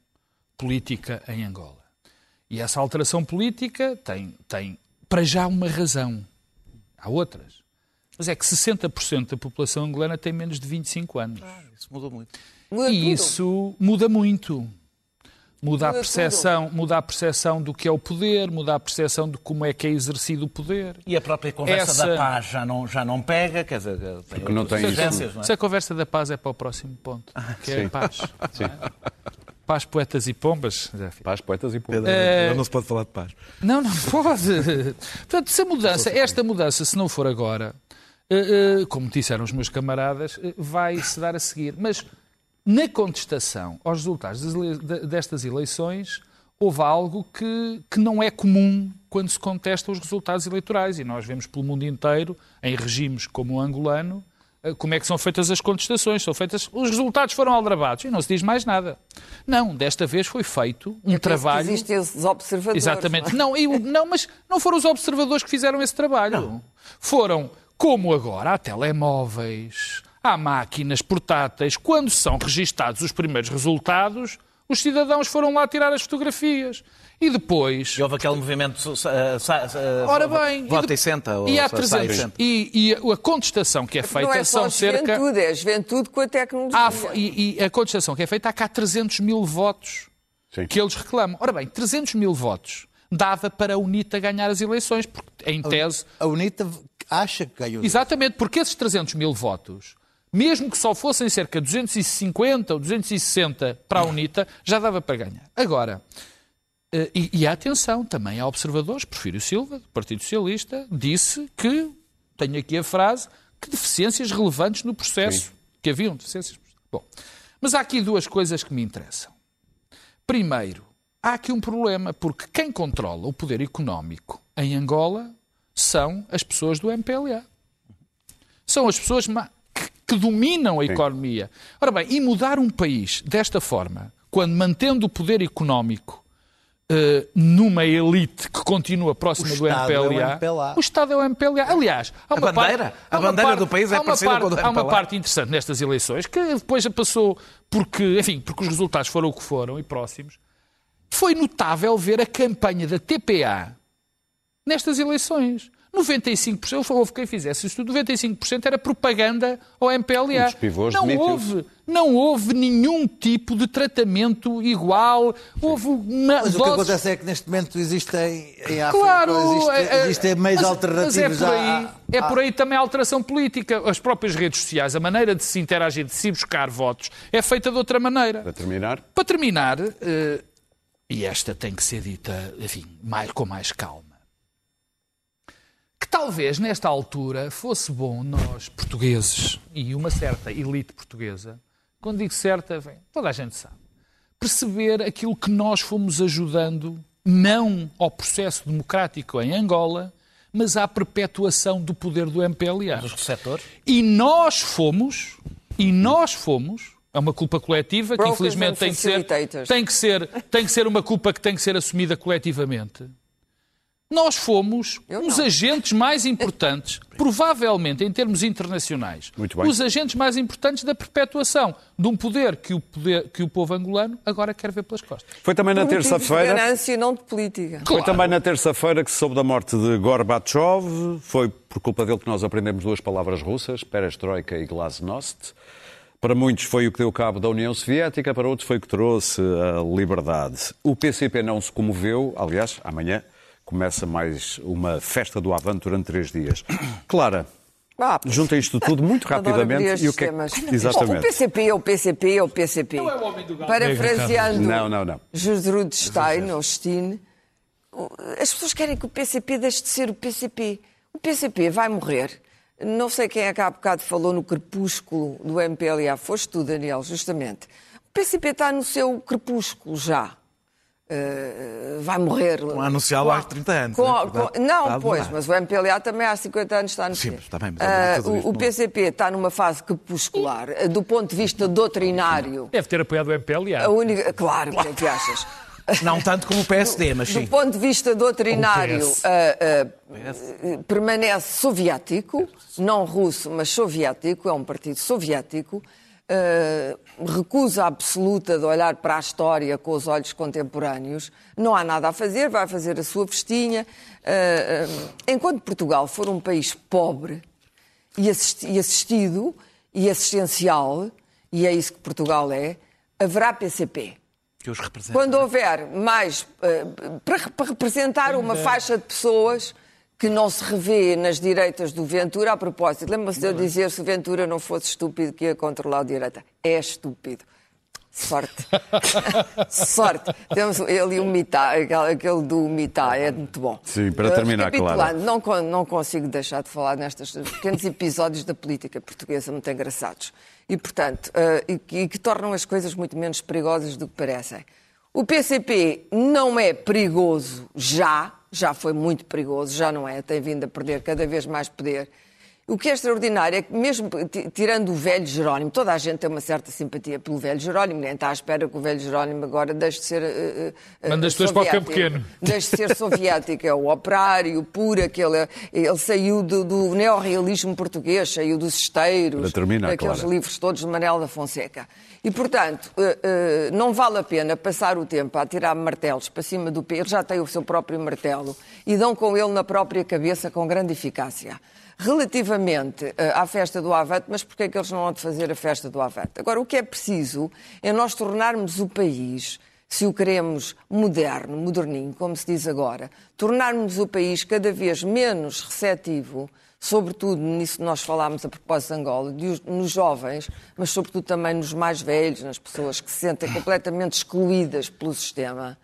política em Angola. E essa alteração política tem, tem para já uma razão. Há outras. Mas é que 60% da população angolana tem menos de 25 anos. Isso mudou muito. Muda E tudo. isso muda muito. Muda a, percepção, muda a percepção do que é o poder, muda a percepção de como é que é exercido o poder. E a própria conversa Essa- da paz já não, já não pega, quer dizer, tem Porque não tem isso. não é? Se a conversa da paz é para o próximo ponto, que é sim. a paz. não é? Paz, poetas e pombas. Paz, poetas e pombas. É- Não se pode falar de paz. Não, não pode. Portanto, se a mudança, esta mudança, se não for agora, eh, eh, como disseram os meus camaradas, vai se dar a seguir. Mas na contestação aos resultados destas eleições, houve algo que, que não é comum quando se contesta os resultados eleitorais. E nós vemos pelo mundo inteiro, em regimes como o angolano, eh, como é que são feitas as contestações. São feitas, os resultados foram aldrabados e não se diz mais nada. Não, desta vez foi feito um É trabalho. Existem os observadores. Exatamente. não é? Não, e não, mas não foram os observadores que fizeram esse trabalho. Foram, como agora, há telemóveis, há máquinas portáteis. Quando são registados os primeiros resultados, os cidadãos foram lá tirar as fotografias. E depois. E houve aquele movimento. uh, uh, Ora bem, Vota de- e senta. ou e há sa- 300. sai e. E, e a contestação que é feita Não é só são a cerca. juventude, é a juventude com a tecnologia. Há, e, e a contestação que é feita, há cá 300 mil votos Sim. que eles reclamam. Ora bem, 300 mil votos dava para a UNITA ganhar as eleições, porque em tese. A UNITA acha que ganhou. Exatamente, porque esses 300 mil votos, mesmo que só fossem cerca de 250 ou 260 para a UNITA, já dava para ganhar. Agora, eh, e, e atenção, também há observadores, Porfírio Silva, do Partido Socialista, disse que, tenho aqui a frase, que deficiências relevantes no processo, que haviam deficiências. Bom, mas há aqui duas coisas que me interessam. Primeiro, há aqui um problema, porque quem controla o poder económico em Angola são as pessoas do MPLA. São as pessoas que, dominam a economia. Ora bem, e mudar um país desta forma, quando mantendo o poder económico eh, numa elite que continua próxima O do Estado é o MPLA, MPLA. o Estado é o MPLA. Aliás, há uma bandeira? parte- A bandeira parte- do país é parecida parte- com a do Há uma MPLA. parte interessante nestas eleições, que depois já passou porque, enfim, porque os resultados foram o que foram e próximos. Foi notável ver a campanha da TPA nestas eleições. 95%, houve quem fizesse isso tudo, 95% era propaganda ao MPLA. Não houve, não houve nenhum tipo de tratamento igual. Houve uma Mas o que acontece é que neste momento existem em África Claro, existe- é- é- existem meios mas- alternativos mas é por aí, à- é por aí também a alteração política. As próprias redes sociais, a maneira de se interagir, de se buscar votos, é feita de outra maneira. Para terminar, Para terminar, eh, e esta tem que ser dita, enfim, mais, com mais calma, que talvez nesta altura fosse bom nós, portugueses, e uma certa elite portuguesa, quando digo certa, bem, toda a gente sabe, perceber aquilo que nós fomos ajudando, não ao processo democrático em Angola, mas à perpetuação do poder do MPLA. Dos receptores. E nós fomos, e nós fomos, é uma culpa coletiva que Brokers infelizmente tem que, ser, tem, que ser, tem que ser uma culpa que tem que ser assumida coletivamente. Nós fomos os agentes mais importantes, provavelmente em termos internacionais, Muito bem. os agentes mais importantes da perpetuação de um poder que o, poder, que o povo angolano agora quer ver pelas costas. foi também na motivos de terça-feira. ganância e não de política. Foi também na terça-feira que se soube da morte de Gorbachev. Foi por culpa dele que nós aprendemos duas palavras russas, perestroika e glasnost. Para muitos foi o que deu cabo da União Soviética, para outros foi o que trouxe a liberdade. O PCP não se comoveu, aliás, amanhã começa mais uma festa do Avante durante três dias. Clara, Ah, junta isto tudo muito rapidamente e o que é que... Bom, o Exatamente. PCP é o PCP é o PCP. Não é o homem do galo Parafraseando Não, não, não. Gertrude Stein, ou Stein, as pessoas querem que o PCP deixe de ser o PCP. O PCP vai morrer. Não sei quem é que há bocado falou no crepúsculo do MPLA. Foste tu, Daniel, justamente. O PCP está no seu crepúsculo já. Uh, vai morrer. Estão a anunciá-lo há 30 anos, Com- né? com- não, pois, mas o MPLA também há 50 anos está no Sim, está bem, mas é isto o, o não- PCP está numa fase crepuscular. Ah, Do ponto de vista doutrinário, Deve ter apoiado o MPLA. a única. Claro, o que é que achas? Não tanto como o PSD, mas sim. Do ponto de vista doutrinário, ah, ah, permanece soviético, não russo, mas soviético, é um partido soviético, ah, recusa absoluta de olhar para a história com os olhos contemporâneos, não há nada a fazer, vai fazer a sua festinha. Ah, ah, enquanto Portugal for um país pobre e assisti- e assistido e assistencial, e é isso que Portugal é, haverá PCP. Quando houver mais. para representar uma faixa de pessoas que não se revê nas direitas do Ventura, a propósito, lembra-se de eu dizer se o Ventura não fosse estúpido que ia controlar a direita? É estúpido. Sorte. Sorte. Temos ele e o Mitá, aquele do Mitá, é muito bom. Sim, para terminar, Clara. Não, não consigo deixar de falar nestes pequenos episódios da política portuguesa muito engraçados. E, portanto, eh, e, que, e que tornam as coisas muito menos perigosas do que parecem. O PCP não é perigoso já, já foi muito perigoso, já não é, tem vindo a perder cada vez mais poder. O que é extraordinário é que, mesmo ti- tirando o velho Jerónimo, toda a gente tem uma certa simpatia pelo velho Jerónimo, nem está à espera que o velho Jerónimo agora deixe de ser. eh, eh, Manda as eh, pessoas para o campo soviético. pequeno. Deixe de ser soviético, é o operário puro, aquele, ele saiu do, do neorrealismo português, saiu dos esteiros, terminar, daqueles Clara. livros todos de Manel da Fonseca. E, portanto, eh, eh, não vale a pena passar o tempo a tirar martelos para cima do pé. Ele já tem o seu próprio martelo e dão com ele na própria cabeça com grande eficácia. Relativamente eh, à festa do Avante, mas porquê é que eles não vão de fazer a festa do Avante? Agora, o que é preciso é nós tornarmos o país se o queremos moderno, moderninho, como se diz agora, tornarmos o país cada vez menos receptivo, sobretudo nisso que nós falámos a propósito de Angola, de os- nos jovens, mas sobretudo também nos mais velhos, nas pessoas que se sentem completamente excluídas pelo sistema.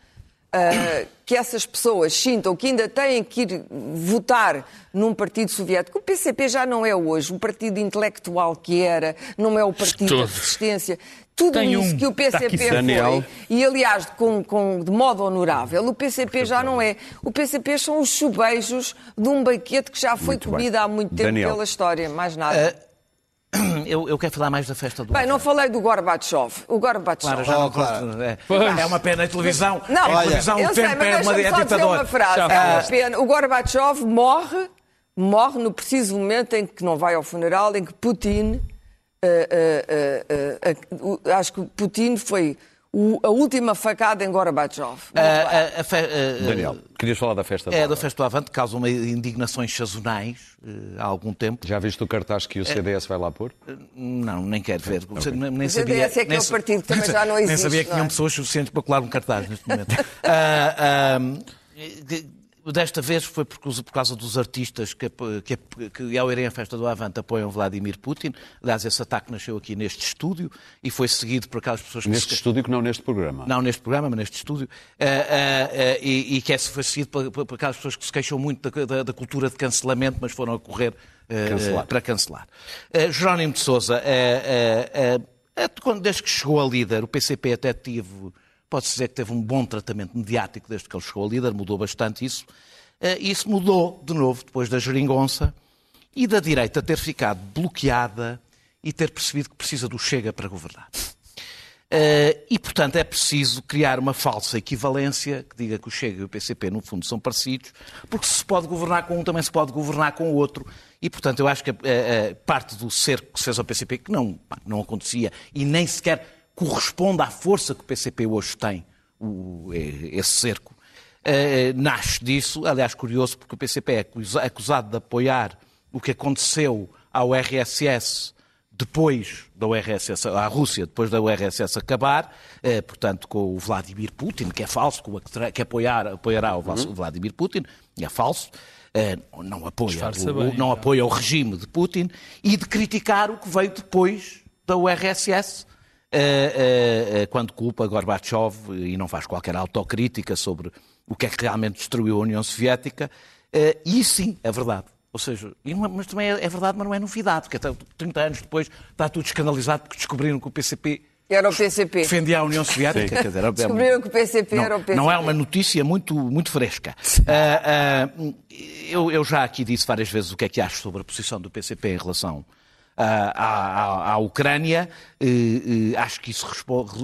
Ah, que essas pessoas sintam que ainda têm que ir votar num partido soviético. O PCP já não é hoje o partido intelectual que era, não é o partido da Todos. resistência. Tudo Tem isso um, que o PCP Daniel. foi, e aliás com, com- de modo honorável, o PCP já não é. O PCP são os chubejos de um banquete que já foi Muito bem. comido há muito tempo Daniel. pela história, mais nada. Eu, eu quero falar mais da festa do Bem, não falei do Gorbachev. O Gorbachev. Claro, já Oh, não claro. é. É uma pena a televisão. Não, a televisão eu o sei, tempo mas é, uma, deixa-me é só dizer ditador. uma frase. Já É uma foste. pena. O Gorbachev morre, morre no preciso momento em que não vai ao funeral, em que Putin, eh, eh, o- acho que Putin foi o- a última facada em Gorbachev. Muito bem. A- a- a fe- a- Daniel, querias falar da festa do É, da Avante? festa do Avante, causa uma indignações sazonais eh, há algum tempo. Já viste o cartaz que o CDS vai lá pôr? Não, nem quero ver. Nem, nem O sabia, CDS é aquele nem sa- partido que também já não Nem existe, sabia que não é? tinham pessoas suficientes para colar um cartaz neste momento. Ah, desta vez foi por causa, por causa dos artistas que, que, que, ao irem à festa do Avante, apoiam Vladimir Putin. Aliás, esse ataque nasceu aqui neste estúdio e foi seguido por aquelas pessoas que Neste se- estúdio que não neste programa. não neste programa, mas neste estúdio, ah, ah, ah, e, e que é foi seguido por, por- por aquelas pessoas que se queixam muito da, da- da cultura de cancelamento, mas foram a correr Cancelar. para cancelar. Jerónimo de Sousa, desde que chegou a líder, o PCP até teve, pode-se dizer que teve um bom tratamento mediático desde que ele chegou a líder, mudou bastante isso. Ah, e isso mudou de novo depois da geringonça e da direita ter ficado bloqueada e ter percebido que precisa do Chega para governar. Eh, e, portanto, é preciso criar uma falsa equivalência que diga que o Chega e o PCP, no fundo, são parecidos, porque se pode governar com um, também se pode governar com o outro. E, portanto, eu acho que eh, eh, parte do cerco que se fez ao PCP, que não, não acontecia e nem sequer corresponde à força que o PCP hoje tem, o- eh, esse cerco, eh, nasce disso. Aliás, curioso, porque o PCP é acusa- acusado de apoiar o que aconteceu ao RSS depois da URSS, à Rússia, depois da URSS acabar, eh, portanto, com o Vladimir Putin, que é falso, que, o atra- que apoiar, apoiará o o Vladimir Putin, é falso, eh, não, apoia o, bem, não então. apoia o regime de Putin, e de criticar o que veio depois da URSS, quando culpa Gorbachev e não faz qualquer autocrítica sobre o que é que realmente destruiu a União Soviética. Eh, E isso sim, é verdade. Ou seja, e não é- mas também é, é verdade, mas não é novidade, porque até 30 anos depois está tudo escandalizado porque descobriram que o PCP Era o PCP. defendia a União Soviética. Quer dizer, é- Descobriram que o PCP não, era o PCP. não é uma notícia muito, muito fresca. Ah, ah, eu, eu já aqui disse várias vezes o que é que acho sobre a posição do PCP em relação à, à- à Ucrânia. Eh, eh, acho que isso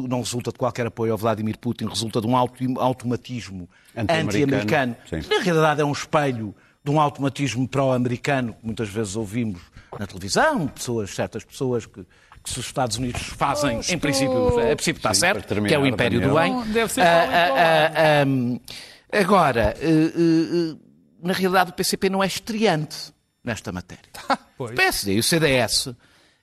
não resulta de qualquer apoio ao Vladimir Putin, resulta de um auto- automatismo Anti-americano. que na realidade é um espelho de um automatismo pró-americano que muitas vezes ouvimos na televisão, pessoas, certas pessoas que, que se os Estados Unidos fazem, em princípio, é princípio está Sim, certo, terminar, que é o império do bem. Não, deve ser Ah, lá. ah, ah, hum, agora, eh, na realidade o PCP não é estreante nesta matéria. Pois. O PSD e o CDS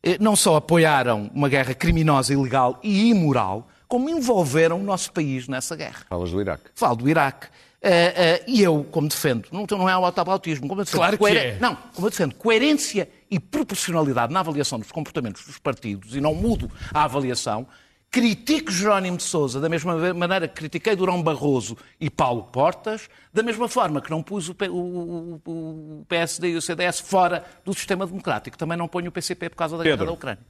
eh, não só apoiaram uma guerra criminosa, ilegal e imoral, como envolveram o nosso país nessa guerra. Falas do Iraque. Falo do Iraque. Eh, eh, e eu, como defendo, não, não é o autobautismo, como eu defendo, Claro que é. não, como eu defendo coerência e proporcionalidade na avaliação dos comportamentos dos partidos e não mudo a avaliação, critico Jerónimo de Sousa da mesma maneira que critiquei Durão Barroso e Paulo Portas, da mesma forma que não pus o, P- o- o- o PSD e o CDS fora do sistema democrático. Também não ponho o PCP por causa da guerra Pedro. da Ucrânia.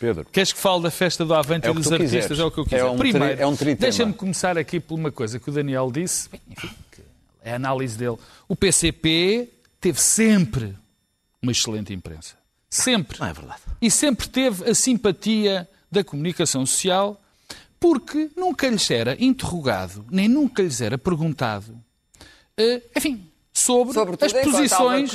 Pedro. Queres que fale da festa do Avante É e dos artistas? quiseres. É o que eu É quiser. um tri- Primeiro, é um deixa-me começar aqui por uma coisa que o Daniel disse. Bem, enfim, que é a análise dele. O PCP teve sempre uma excelente imprensa. Sempre. Não é verdade. E sempre teve a simpatia da comunicação social porque nunca lhes era interrogado, nem nunca lhes era perguntado, eh, enfim, sobre, Sobretudo as posições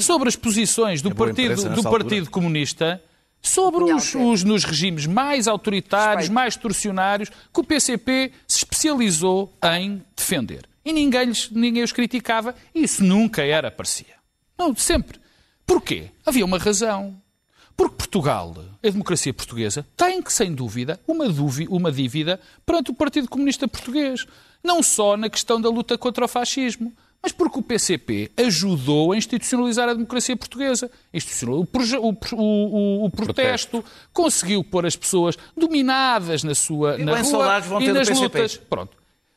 sobre as posições do boa partido do partido comunista sobre os, os nos regimes mais autoritários, Respeito. mais torcionários que o PCP se especializou em defender. E ninguém, lhes, ninguém os criticava e isso nunca era parecia. Não, sempre. Porquê? Havia uma razão. Porque Portugal, a democracia portuguesa, tem que, sem dúvida, uma, dúvi- uma dívida perante o Partido Comunista Português. Não só na questão da luta contra o fascismo, mas porque o PCP ajudou a institucionalizar a democracia portuguesa. Institucionalizou o, o, o- o- o protesto, conseguiu pôr as pessoas dominadas na sua E na rua e nas lutas. Pronto.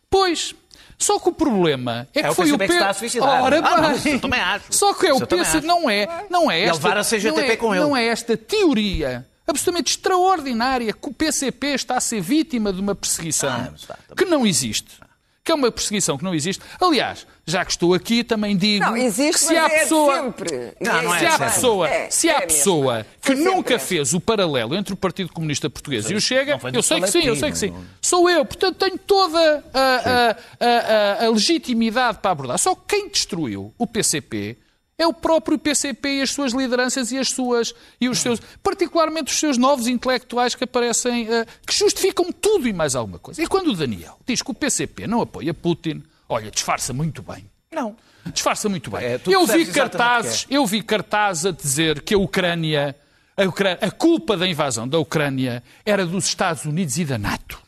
Pois, só que o problema é que É o foi o PCP que P- está a suicidar. Ora Ah, não, eu também acho. Só que é Isso o PC, não é, não é esta, levar a CGTP não é, com ele. Não é esta teoria absolutamente extraordinária que o PCP está a ser vítima de uma perseguição Ah, que não existe. Que é uma perseguição que não existe. Aliás, já que estou aqui, também digo Não, existe, que se há é pessoa, sempre. Não, não é se há sempre. pessoa, É, se há é pessoa que nunca fez o paralelo entre o Partido Comunista Português e o Chega, eu sei que sim, eu sei que sim. Sou eu, portanto tenho toda a, a- a- a- a legitimidade para abordar. Só que quem destruiu o PCP é o próprio PCP e as suas lideranças e as suas e os seus, particularmente os seus novos intelectuais que aparecem, eh, que justificam tudo e mais alguma coisa. E quando o Daniel diz que o PCP não apoia Putin, olha, disfarça muito bem. Não. Disfarça muito bem. É, eu vi exatamente cartazes, que eu vi cartazes a dizer que a Ucrânia, a Ucrânia, a culpa da invasão da Ucrânia era dos Estados Unidos e da NATO.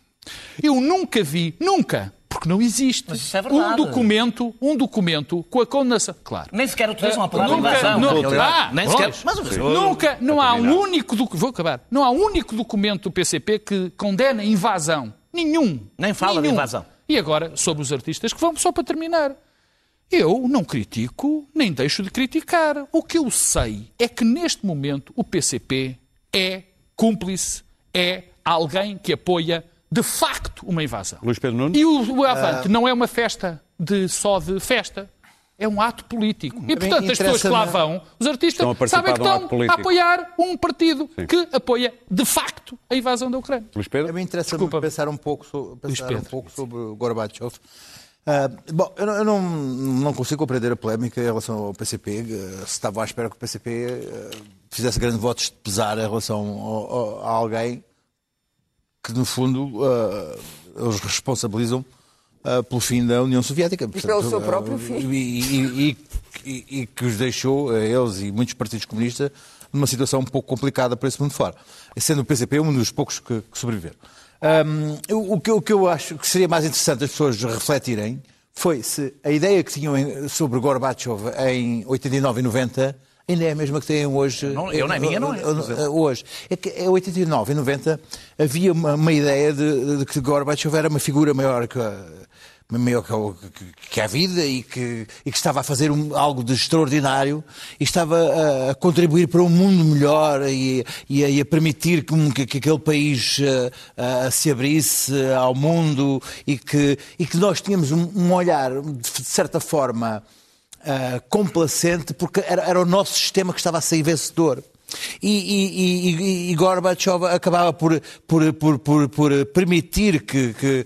Eu nunca vi, nunca, porque não existe, Mas isso é um verdade. documento, um documento com a condenação, claro. Nem sequer utilizam a palavra Nunca, invasão. nu- na realidade. Ah, Nem sequer. Mas, Nunca, não há um único docu- vou acabar. Não há um único documento do PCP que condena a invasão. Nenhum. Nem fala de Nenhum. invasão. E agora sobre os artistas que vão só para terminar. Eu não critico, nem deixo de criticar. O que eu sei é que neste momento o PCP é cúmplice, é alguém que apoia de facto uma invasão. Luís Pedro Nunes? E o, o Avante não é uma festa de, só de festa. É um ato político. E, portanto, as pessoas que lá vão, os Estão a artistas, sabem que de um estão a apoiar um partido que apoia, de facto, a invasão da Ucrânia. Luís A Pedro? mim interessa Desculpa. pensar um pouco, so- pensar um pouco sobre o Gorbachev. Ah, bom, eu, não, eu não, não consigo compreender a polémica em relação ao PCP. eh, se estava à espera que o PCP eh, fizesse grandes votos de pesar em relação ao- ao- a alguém que, no fundo, ah, eles responsabilizam ah, pelo fim da União Soviética. pelo seu ah, próprio fim. E, e- e- e- e que os deixou, eles e muitos partidos comunistas, numa situação um pouco complicada para esse mundo fora. Sendo o PCP um dos poucos que, que sobreviveram. Eu- o, que, eu- o que eu acho que seria mais interessante as pessoas refletirem foi se a ideia que tinham sobre Gorbachev em 89 e 90 ainda é a mesma que têm hoje. não- eu, na minha, não é. Hoje. É que em 89 e 90 havia uma, uma ideia de, de que Gorbachev era uma figura maior que a, maior que, que- que a vida e que, e que estava a fazer um- algo de extraordinário e estava a, a contribuir para um mundo melhor e, e a, e a permitir que, que- que aquele país eh, eh, se abrisse ao mundo e que, e que nós tínhamos um, um olhar, de certa forma, ah, complacente, porque era, era o nosso sistema que estava a sair vencedor. E, e, e, e Gorbachev acabava por, por, por, por, permitir que, que, que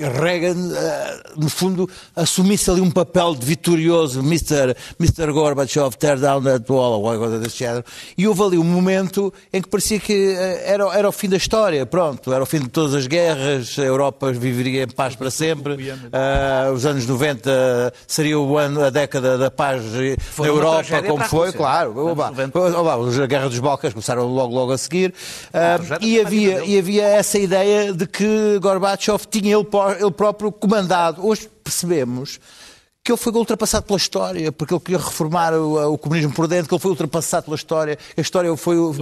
Reagan, ah, no fundo, assumisse ali um papel de vitorioso, Mr. Mr. Gorbachev, tear down that wall, ou alguma coisa desse género. E houve ali um momento em que parecia que ah, era, era o fim da história, pronto, era o fim de todas as guerras, a Europa viveria em paz para sempre, ah, os anos 90 seria o ano, a década da paz eh, Foi na Europa, como foi, claro. Oba, 90. oba, a Guerra dos Balcãs começaram logo, logo a seguir. Tragédia e, havia, e havia essa ideia de que Gorbachev tinha ele, ele próprio comandado. Hoje percebemos que ele foi ultrapassado pela história, porque ele queria reformar o, o comunismo por dentro, que ele foi ultrapassado pela história. A história foi o-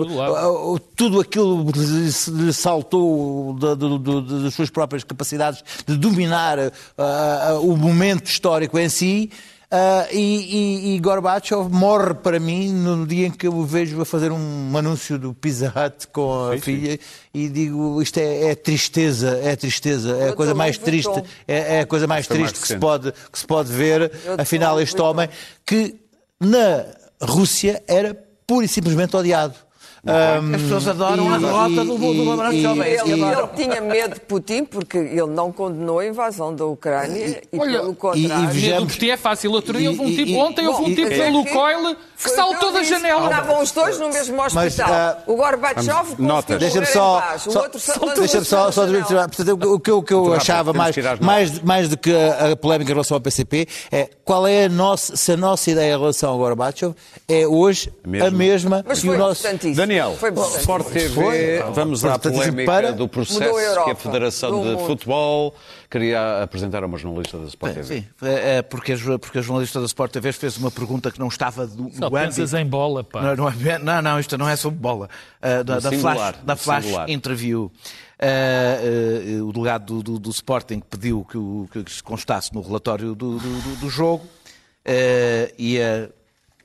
o- tudo aquilo que lhe, saltou da- do- do- das suas próprias capacidades de dominar ah, o momento histórico em si. Ah, e, e, e Gorbachev morre para mim no dia em que eu o vejo a fazer um anúncio do Pizza Hut com a filha e digo isto é, é tristeza, é tristeza, é a coisa mais triste, é, é a coisa mais triste que se, pode, que se pode ver. Eu Afinal, este homem que na Rússia era pura e simplesmente odiado. Ahm, As pessoas adoram a e- derrota do, do e- e- que Ele, tinha medo de Putin porque ele não condenou a invasão da Ucrânia e, Olha, pelo e- contrário... e do vejamos- Putin é fácil. Outro dia E- houve um e- tipo, e- ontem houve um tipo da é que- que saltou eu da janela. Estavam os dois no mesmo Mas, hospital. ah, o Gorbachev conseguiu em só, o só- outro deixa-me só, só o que, o que eu achava mais, que mais, mais do que a, a polémica em relação ao PCP é qual é a nossa, se a nossa ideia em relação ao Gorbachev é hoje a mesma. mesma, Mas e foi o nosso importantíssimo. Daniel, Foi importante. Sport TV, Foi. vamos à polémica para- do processo Europa, que a Federação de. Futebol queria apresentar a uma jornalista da Sport TV. Sim, é, é porque, a, porque a jornalista da Sport TV fez uma pergunta que não estava do, Só no pensas âmbito. em bola, pá. Não, não, é- não, não, isto não é sobre bola. Ah, da, da singular, flash, da flash singular. interview. Ah, ah, o delegado do, do- do Sporting pediu que, o, que se constasse no relatório do, do- do- do jogo ah, e a,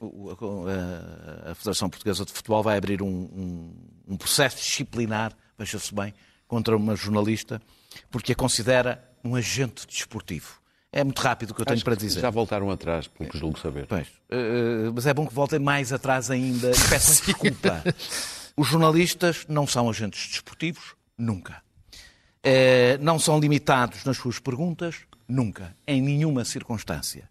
a- a Federação Portuguesa de Futebol vai abrir um, um- um processo disciplinar, veja-se bem, contra uma jornalista porque a considera um agente desportivo. É muito rápido o que eu tenho Acho para dizer. Já voltaram atrás, pelo que julgo saber. Pois, eh, mas é bom que voltem mais atrás ainda e peçam desculpa. Os jornalistas não são agentes desportivos, nunca. Eh, não são limitados nas suas perguntas, nunca, em nenhuma circunstância.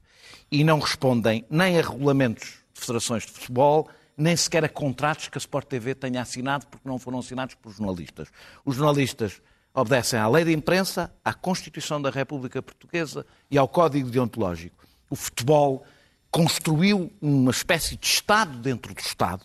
E não respondem nem a regulamentos de federações de futebol, nem sequer a contratos que a Sport TV tenha assinado, porque não foram assinados por jornalistas. Os jornalistas obedecem à lei de imprensa, à Constituição da República Portuguesa e ao Código Deontológico. O futebol construiu uma espécie de Estado dentro do Estado,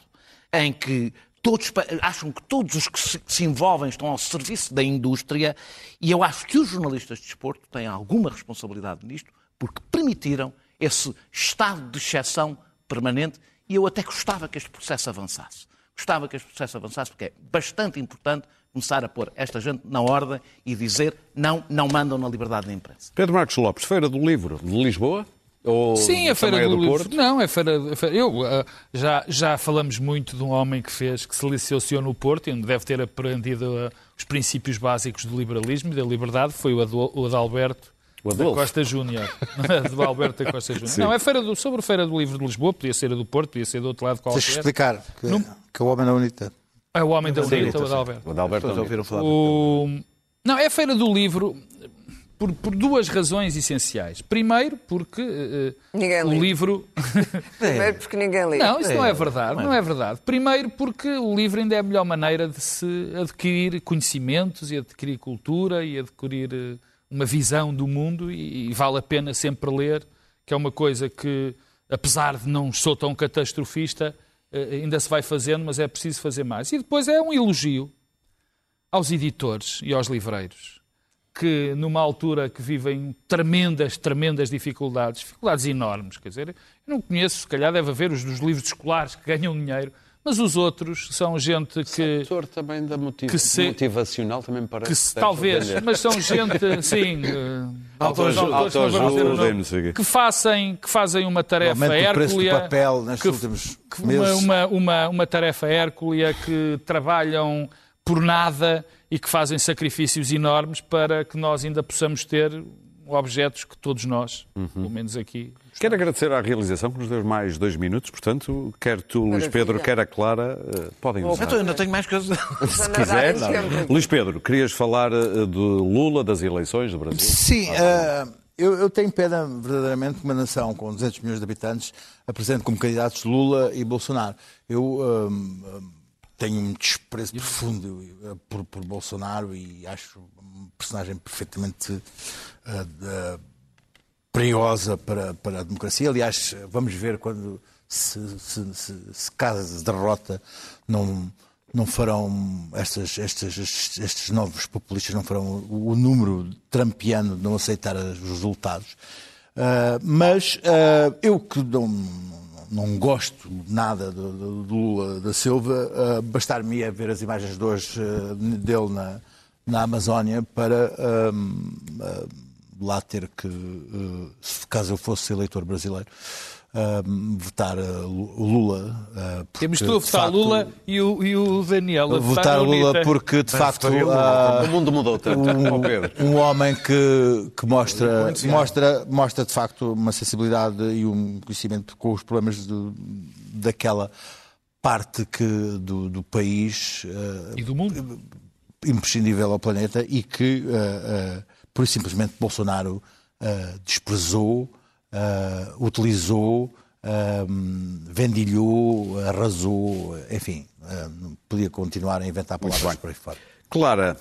em que todos acham que todos os que se envolvem estão ao serviço da indústria, e eu acho que os jornalistas de desporto têm alguma responsabilidade nisto, porque permitiram esse estado de exceção permanente, e eu até gostava que este processo avançasse. Gostava que este processo avançasse, porque é bastante importante começar a pôr esta gente na ordem e dizer não, não mandam na liberdade da imprensa. Pedro Marcos Lopes, Feira do Livro de Lisboa? Ou Sim, a Feira também do, do Livro. Porto? Não, é feira, feira- Eu ah, já, já falamos muito de um homem que fez, que se licenciou no Porto e onde deve ter aprendido ah, os princípios básicos do liberalismo e da liberdade. Foi o, Ado- o da Adolfo. Costa Júnior. do Alberto da Costa Júnior. Não, é feira do- sobre a Feira do Livro de Lisboa. Podia ser a do Porto, podia ser do outro lado Deixa-me qualquer. explicar que, Não- que o homem da UNITA. É o homem da Unita, o Adalberto. O Adalberto ouviram falar. O... Não, é a Feira do Livro por, por duas razões essenciais. Primeiro, porque Ninguém o lê. livro. Primeiro porque ninguém lê. Não, isso não é verdade. Não é verdade. Primeiro, porque o livro ainda é a melhor maneira de se adquirir conhecimentos e adquirir cultura e adquirir eh, uma visão do mundo e, e vale a pena sempre ler, que é uma coisa que, apesar de não sou tão catastrofista, eh, ainda se vai fazendo, mas é preciso fazer mais. E depois é um elogio aos editores e aos livreiros que numa altura que vivem tremendas, tremendas dificuldades, dificuldades enormes, quer dizer, eu não conheço, se calhar deve haver os dos livros escolares que ganham dinheiro, mas os outros são gente que, Setor também da motiv... que se- motivacional também me parece que se, talvez, mas são gente, sim, eh, Autoajuda, o o que fazem, que fazem uma tarefa hérculea, papel nestes que- últimos que uma, meses. uma, uma, uma tarefa hérculea que trabalham por nada e que fazem sacrifícios enormes para que nós ainda possamos ter objetos que todos nós, Uhum. pelo menos aqui, Quero agradecer à realização que nos deu mais dois minutos, portanto, quer tu, Luís Maravilha. Pedro, quer a Clara, eh, podem usar. Então, ainda tenho mais coisas. Se quiser. Luís Pedro, querias falar eh, de Lula, das eleições do Brasil? Sim, eh, eu, eu tenho pena verdadeiramente que uma nação com 200 milhões de habitantes apresente como candidatos Lula e Bolsonaro. Eu hum, hum, tenho um desprezo profundo por, por Bolsonaro e acho um personagem perfeitamente eh, de- perigosa para, para a democracia. Aliás, vamos ver quando se, se, se, se derrota não, não farão estas, estas, estes, estes novos populistas não farão o, o número trampiano de não aceitar os resultados. Ah, mas ah, eu que não, não gosto nada do, do- Lula da Silva, ah, bastar-me ver as imagens de hoje dele na, na Amazónia para lá ter que, eh, se caso eu fosse eleitor brasileiro, eh, votar eh, o Lula. eh, porque, Temos tu a votar facto, Lula e o, e o Daniel a Votar Lula Unita. porque, de facto, Lula. ah, O mundo mudou tanto. Ó, Pedro. um homem que, que mostra, mostra, mostra de facto uma sensibilidade e um conhecimento com os problemas do- daquela parte que, do, do país eh, E do mundo. imprescindível ao planeta e que, eh, eh, por isso simplesmente, Bolsonaro eh, desprezou, eh, utilizou, eh, vendilhou, arrasou, enfim, eh, podia continuar a inventar palavras por aí fora. Clara,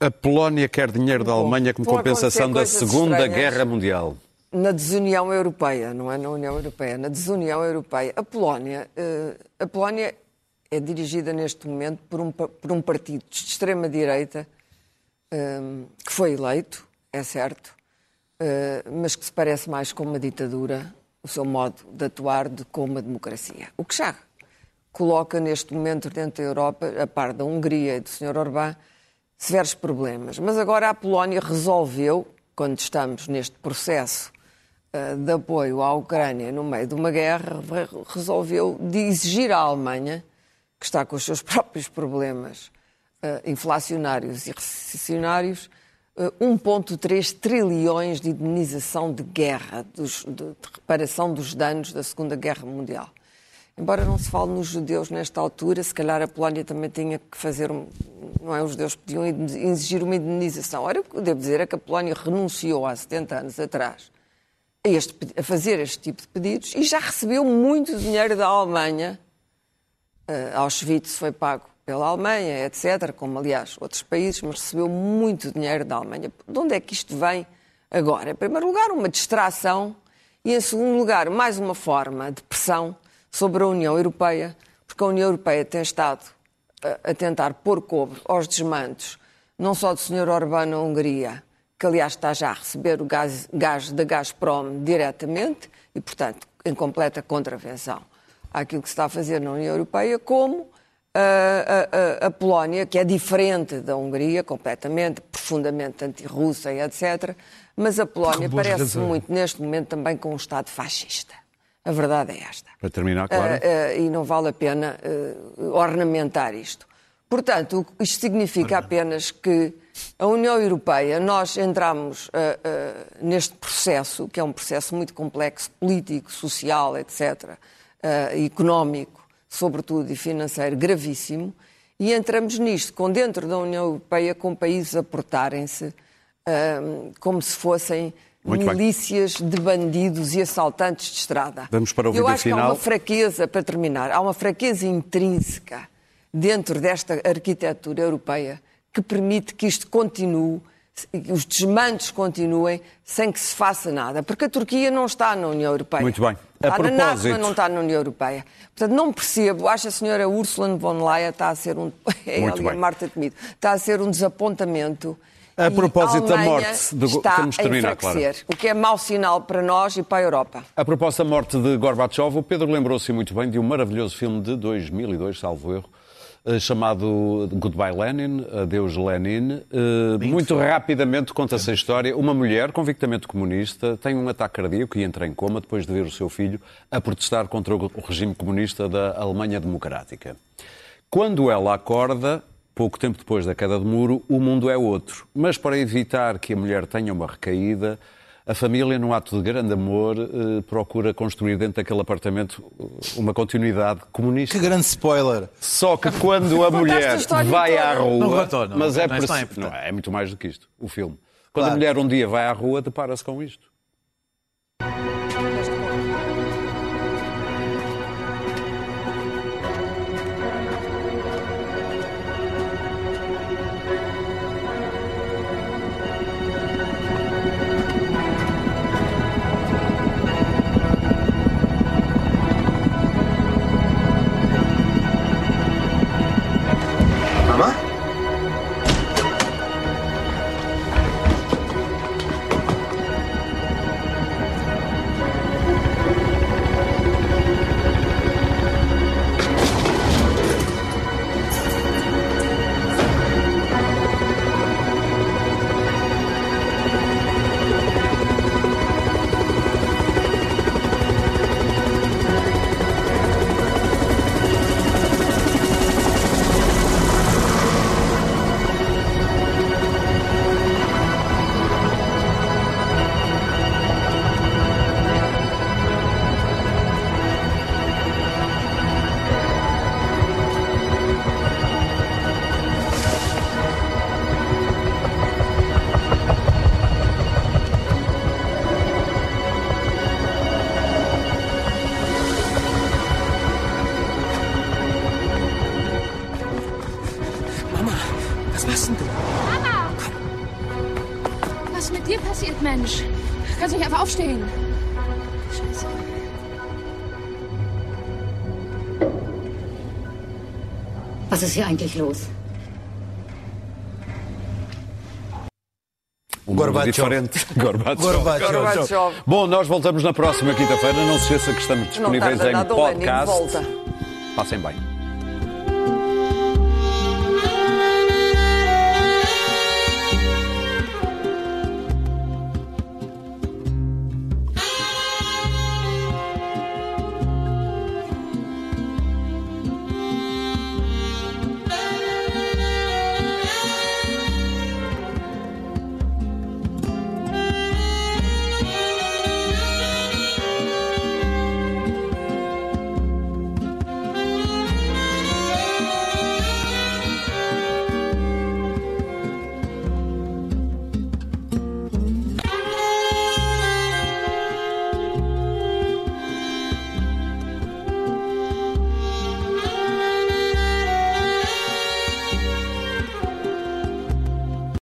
a Polónia quer dinheiro da Alemanha como compensação da Segunda estranhas. Guerra Mundial. Na desunião europeia, não é na União Europeia, na desunião europeia. A Polónia, a Polónia é dirigida neste momento por um, por um partido de extrema-direita que foi eleito, é certo, eh, mas que se parece mais com uma ditadura, o seu modo de atuar, de com uma democracia. O que já coloca neste momento dentro da Europa, a par da Hungria e do Sr. Orbán, severos problemas. Mas agora a Polónia resolveu, quando estamos neste processo eh, de apoio à Ucrânia no meio de uma guerra, re- resolveu de exigir à Alemanha, que está com os seus próprios problemas eh, inflacionários e recessionários, eh, 1,3 trilhões de indenização de guerra, dos- de, de reparação dos danos da Segunda Guerra Mundial. Embora não se fale nos judeus nesta altura, se calhar a Polónia também tinha que fazer, um, não é? Os judeus podiam exigir uma indenização. Ora, o que eu devo dizer é que a Polónia renunciou há 70 anos atrás a, este a fazer este tipo de pedidos e já recebeu muito dinheiro da Alemanha. Uh, Auschwitz foi pago pela Alemanha, etc., como aliás outros países, mas recebeu muito dinheiro da Alemanha. De onde é que isto vem agora? Em primeiro lugar, uma distração e, em segundo lugar, mais uma forma de pressão sobre a União Europeia, porque a União Europeia tem estado a, a tentar pôr cobre aos desmandos, não só do Sr. Orbán na Hungria, que aliás está já a receber o gás, gás da Gazprom diretamente e, portanto, em completa contravenção àquilo que se está a fazer na União Europeia, como a, a- a- Polónia, que é diferente da Hungria, completamente, profundamente anti-russa e etc. Mas a Polónia parece muito, neste momento, também com um Estado fascista. A verdade é esta. Para terminar, Clara. Ah, ah, e não vale a pena ah, ornamentar isto. Portanto, isto significa apenas que a União Europeia, nós entramos neste processo, que é um processo muito complexo, político, social, etc., económico, sobretudo, e financeiro, gravíssimo, e entramos nisto com dentro da União Europeia, com países a portarem-se ah, como se fossem Muito bem. milícias de bandidos e assaltantes de estrada. Vamos para o Eu vídeo acho que há final. uma fraqueza, para terminar, há uma fraqueza intrínseca dentro desta arquitetura europeia que permite que isto continue, os desmandos continuem sem que se faça nada. Porque a Turquia não está na União Europeia. Muito bem. A está na NATO, propósito- mas não está na União Europeia. Portanto, não percebo, acho que a senhora Ursula von Leyen está a ser um... É Muito a bem. Marta Temido. Está a ser um desapontamento. A propósito da Alemanha morte do- está temos de a terminar, enfraquecer, o que é mau sinal para nós e para a Europa. A propósito da morte de Gorbachev, o Pedro lembrou-se muito bem de um maravilhoso filme de 2002, salvo erro, chamado Goodbye Lenin, Adeus Lenin. Eh, Muito rapidamente conta-se a história. Uma mulher convictamente comunista tem um ataque cardíaco e entra em coma depois de ver o seu filho a protestar contra o regime comunista da Alemanha Democrática. Quando ela acorda, pouco tempo depois da queda do muro, o mundo é outro. Mas para evitar que a mulher tenha uma recaída, a família, num ato de grande amor, eh, procura construir dentro daquele apartamento eh, uma continuidade comunista. Que grande spoiler! Só que quando a mulher a história vai à rua. Não contou, não. mas é, Não, isso não é importante. não, é muito mais do que isto, o filme. Quando a Claro. mulher um dia vai à rua, depara-se com isto. Ist hier eigentlich los? Um Gorbachev. diferente. Gorbachev. Gorbachev. Gorbachev. Bom, nós voltamos na próxima quinta-feira. Não se esqueça que estamos disponíveis em podcast. Passem bem.